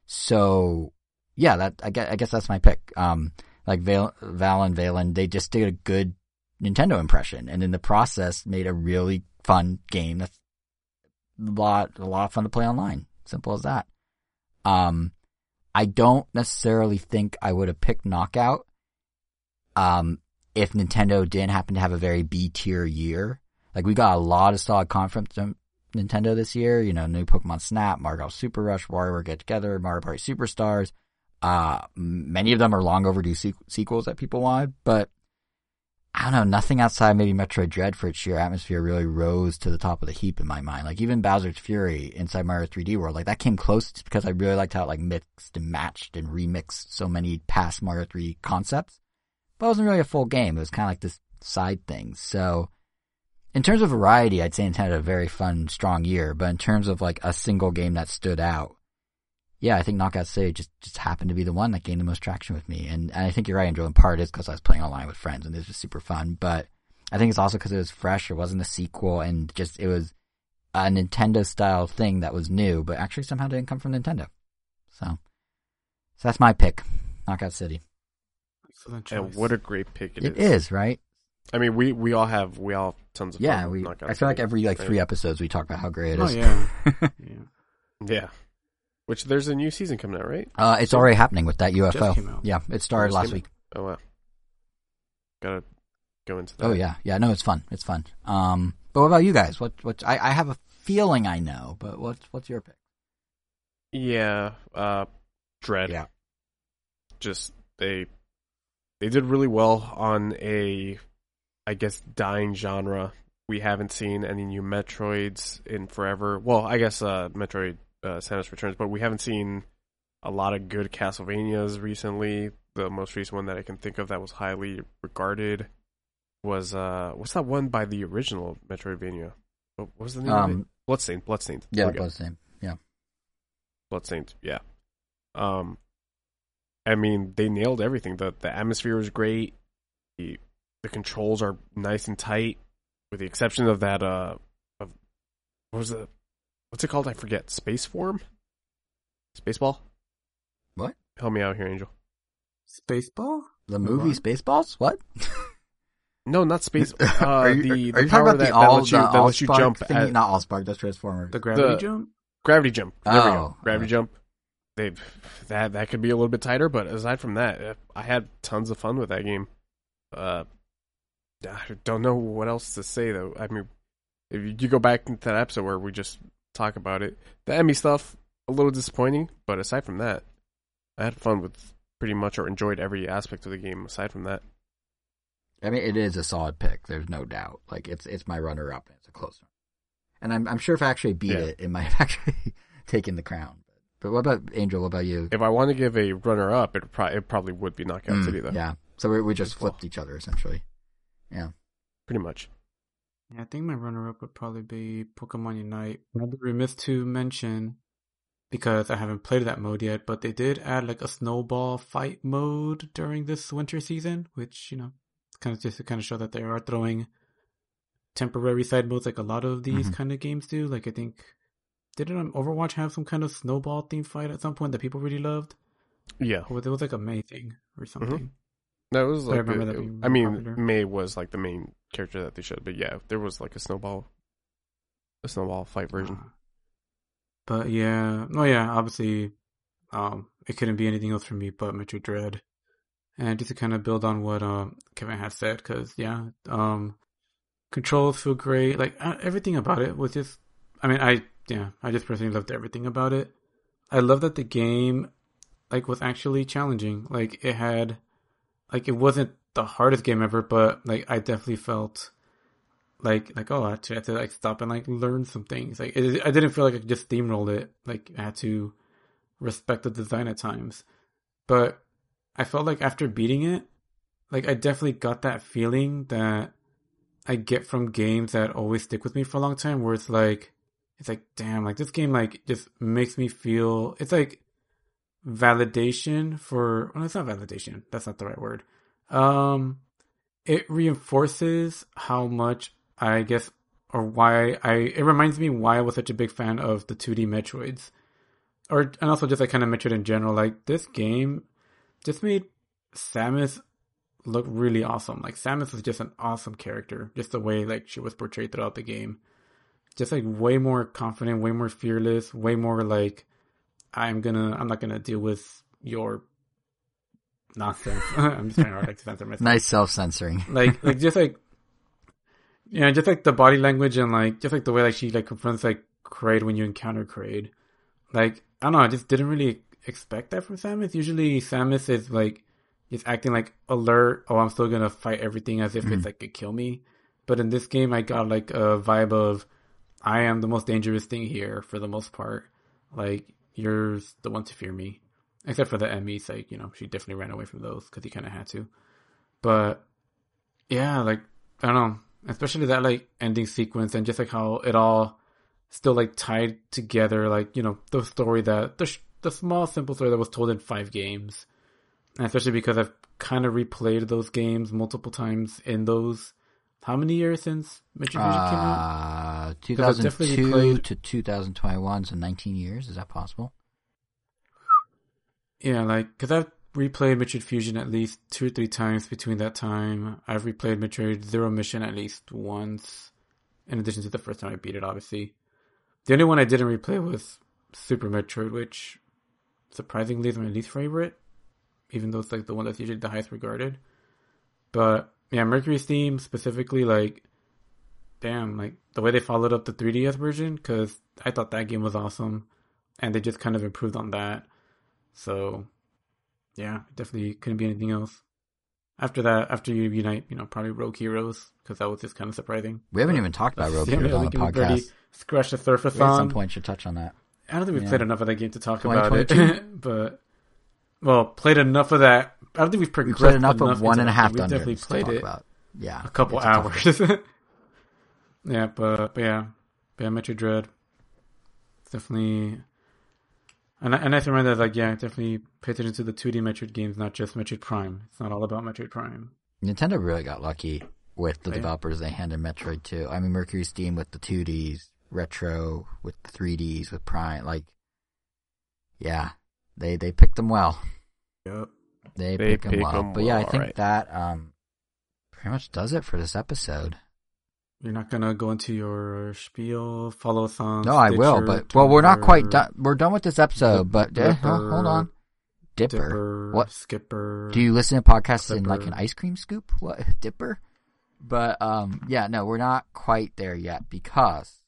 So, yeah, that I guess, I guess that's my pick. Um, like Val, Val and Valen, they just did a good Nintendo impression, and in the process, made a really fun game that's a lot, a lot of fun to play online. Simple as that. Um, I don't necessarily think I would have picked Knockout. Um, if Nintendo didn't happen to have a very B tier year, like we got a lot of solid conference, from Nintendo this year. You know, new Pokemon Snap, Mario Super Rush, WarioWare Get Together, Mario Party Superstars. Uh, many of them are long overdue sequels that people want, but I don't know, nothing outside maybe Metroid Dread for its sheer atmosphere really rose to the top of the heap in my mind. Like even Bowser's Fury inside Mario 3D World, like that came close because I really liked how it like mixed and matched and remixed so many past Mario 3 concepts. But it wasn't really a full game. It was kind of like this side thing. So in terms of variety, I'd say Nintendo had a very fun, strong year. But in terms of like a single game that stood out, yeah, I think Knockout City just, just happened to be the one that gained the most traction with me. And, and I think you're right, Andrew. In part is because I was playing online with friends and it was just super fun. But I think it's also because it was fresh. It wasn't a sequel and just, it was a Nintendo style thing that was new, but actually somehow didn't come from Nintendo. So, so that's my pick. Knockout City. Excellent choice. And what a great pick it, it is. It is, right? I mean, we, we all have, we all have tons of yeah, we, I feel like every like right? three episodes we talk about how great it oh. Oh, yeah. yeah. Yeah. Which there's a new season coming out, right? Uh, it's so, already happening with that UFO. Yeah, it started last week. Oh wow. Gotta go into that. Oh yeah, yeah. No, it's fun. It's fun. Um, but what about you guys? What what? I, I have a feeling I know, but what's what's your pick? Yeah, uh, Dread. Yeah. Just they they did really well on a, I guess, dying genre. We haven't seen any new Metroids in forever. Well, I guess uh, Metroid uh, Samus Returns, but we haven't seen a lot of good Castlevanias recently. The most recent one that I can think of that was highly regarded was uh, what's that one by the original Metroidvania? What was the name um, of it? Bloodstained. Bloodstained. Yeah, Bloodstained. Yeah. Bloodstained. Yeah. Um, I mean, they nailed everything. the The atmosphere was great. the The controls are nice and tight, with the exception of that. Uh, of what was it? What's it called? I forget. Space form? Spaceball? What? Help me out here, Angel. Spaceball? The movie Spaceballs? What? no, not space. Uh, are you, the, are, are you talking about that, the all, that you, that lets you jump? Thingy, at, not Allspark. That's Transformers. The gravity the, jump. Gravity jump. There oh, we go. Gravity jump. They that that could be a little bit tighter, but aside from that, I had tons of fun with that game. Uh, I don't know what else to say though. I mean, if you go back into that episode where we just talk about it. The EMMI stuff, a little disappointing, but aside from that, I had fun with pretty much or enjoyed every aspect of the game aside from that. I mean, it is a solid pick. There's no doubt. Like it's it's my runner up, and it's a close one. And I'm I'm sure if I actually beat yeah. it, it might have actually taken the crown. But what about Angel? What about you? If I want to give a runner up, it, pro- it probably would be Knockout mm, City, though. Yeah. So we, we just flipped each other essentially. Yeah. Pretty much. Yeah, I think my runner-up would probably be Pokemon Unite. I'd be remiss to mention because I haven't played that mode yet, but they did add like a snowball fight mode during this winter season, which you know, kind of just to kind of show that they are throwing temporary side modes like a lot of these mm-hmm. kind of games do. Like I think didn't um, Overwatch have some kind of snowball themed fight at some point that people really loved? Yeah, or it was like a May thing or mm-hmm. something. Mm-hmm. That was like, I, remember a, that I mean, popular. May was like the main character that they showed, but yeah, there was like a snowball, a snowball fight version. Uh, but yeah, oh yeah, obviously, um, it couldn't be anything else for me but Metroid Dread, and just to kind of build on what um Kevin has said, because yeah, um, controls feel great, like uh, everything about it was just, I mean, I yeah, I just personally loved everything about it. I love that the game, like, was actually challenging. Like, it had like it wasn't the hardest game ever, but like I definitely felt like like oh I had to, I had to like stop and like learn some things. Like it, I didn't feel like I just steamrolled it. Like I had to respect the design at times, but I felt like after beating it, like I definitely got that feeling that I get from games that always stick with me for a long time, where it's like it's like damn, like this game like just makes me feel. It's like validation for well, it's not validation. That's not the right word. Um it reinforces how much i guess or why i it reminds me why i was such a big fan of the 2d metroids. Or and also just like kind of metroid in general. Like this game just made samus look really awesome. Like samus was just an awesome character. Just the way like she was portrayed throughout the game. Just like way more confident way more fearless way more like I'm gonna I'm not gonna deal with your nonsense. I'm just trying to like censor myself. Nice self censoring. like like just like Yeah, just like the body language and like just like the way like she like confronts like Kraid when you encounter Kraid. Like I don't know, I just didn't really expect that from Samus. Usually Samus is like just acting like alert. Oh, I'm still gonna fight everything as if Mhm. it's like a kill me. But in this game, I got like a vibe of I am the most dangerous thing here for the most part. Like you're the one to fear me, except for the EMMIs. Like you know, she definitely ran away from those because he kind of had to. But yeah, like I don't know, especially that like ending sequence and just like how it all still like tied together. Like you know, the story that the sh- the small simple story that was told in five games, and especially because I've kind of replayed those games multiple times in those. How many years since Metroid Fusion came out? Uh, Because I've definitely 2002 played- to 2021, so 19 years. Is that possible? Yeah, like because I've replayed Metroid Fusion at least two or three times between that time. I've replayed Metroid Zero Mission at least once, in addition to the first time I beat it. Obviously, the only one I didn't replay was Super Metroid, which surprisingly is my least favorite, even though it's like the one that's usually the highest regarded. But yeah, MercurySteam specifically, like, damn, like the way they followed up the 3DS version, because I thought that game was awesome, and they just kind of improved on that. So, yeah, definitely couldn't be anything else. After that, after you unite, you know, probably Rogue Heroes, because that was just kind of surprising. We haven't even talked about Rogue Heroes on the podcast. Scratch the surface We at some point should touch on that. I don't think we've Yeah. played enough of that game to talk about it. but well, played enough of that. I don't think we've We progressed played enough enough of one and a that half. We've definitely played it about. Yeah, a couple it's a tough hours. yeah, but but yeah, but yeah, Metroid Dread. Definitely. And a nice reminder, like yeah, definitely pay attention to the 2D Metroid games, not just Metroid Prime. It's not all about Metroid Prime. Nintendo really got lucky with the Oh, developers they handed Metroid to. I mean, MercurySteam with the 2Ds, Retro with the 3Ds, with Prime. Like, yeah, they they picked them well. Yep. They, They picked them pick well. 'em but yeah, I think right. that um pretty much does it for this episode. You're not gonna go into your spiel, follow us. No, I will, Stitcher, but well, we're not quite done. We're done with this episode, but eh, Dipper, oh, hold on, Dipper. Dipper, What? Skipper. Do you listen to podcasts in like an ice cream scoop? What Dipper? But um, yeah, no, we're not quite there yet because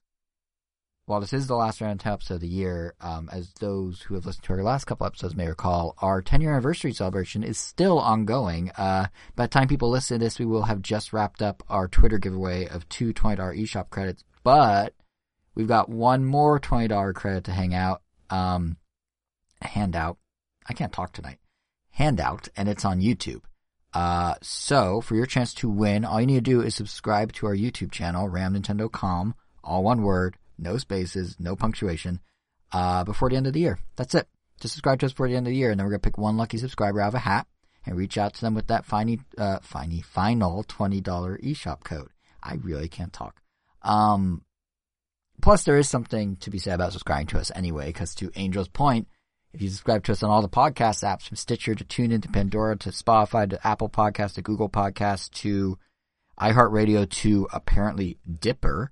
while this is the last round episode of the year, um, as those who have listened to our last couple episodes may recall, our 10 year anniversary celebration is still ongoing. Uh, by the time people listen to this, we will have just wrapped up our Twitter giveaway of two $20 eShop credits, but we've got one more $20 credit to hang out, um, handout. I can't talk tonight. Handout, and it's on YouTube. Uh, so for your chance to win, all you need to do is subscribe to our YouTube channel, ramnintendo.com, all one word, no spaces, no punctuation, uh, before the end of the year. That's it. Just subscribe to us before the end of the year, and then we're gonna pick one lucky subscriber out of a hat and reach out to them with that finey, uh, finey, final $20 eShop code. I really can't talk. Um, plus there is something to be said about subscribing to us anyway, because to Angel's point, if you subscribe to us on all the podcast apps from Stitcher to TuneIn to Pandora to Spotify to Apple Podcast to Google Podcast to iHeartRadio to apparently Dipper,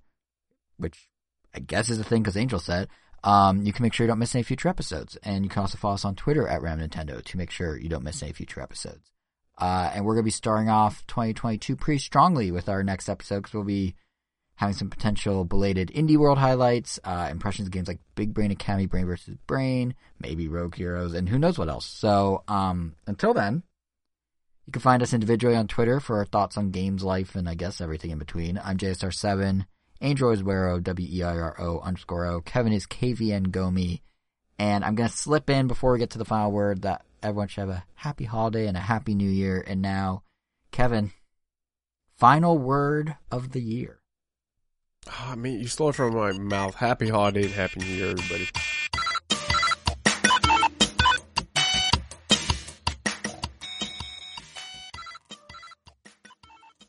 which I guess is a thing because Angel said, um, you can make sure you don't miss any future episodes. And you can also follow us on Twitter at Ram Nintendo to make sure you don't miss any future episodes. Uh, and we're going to be starting off 2022 pretty strongly with our next episode because we'll be having some potential belated indie world highlights, uh, impressions of games like Big Brain Academy, Brain versus Brain, maybe Rogue Heroes, and who knows what else. So, um, until then, you can find us individually on Twitter for our thoughts on games, life, and I guess everything in between. I'm JSR7. Angel is Weiro, W-E-I-R-O underscore O. Kevin is KVN Gomi. And I'm going to slip in before we get to the final word that everyone should have a happy holiday and a happy new year. And now, Kevin, final word of the year. Ah, man, you stole it from my mouth. Happy holidays, happy new year, everybody.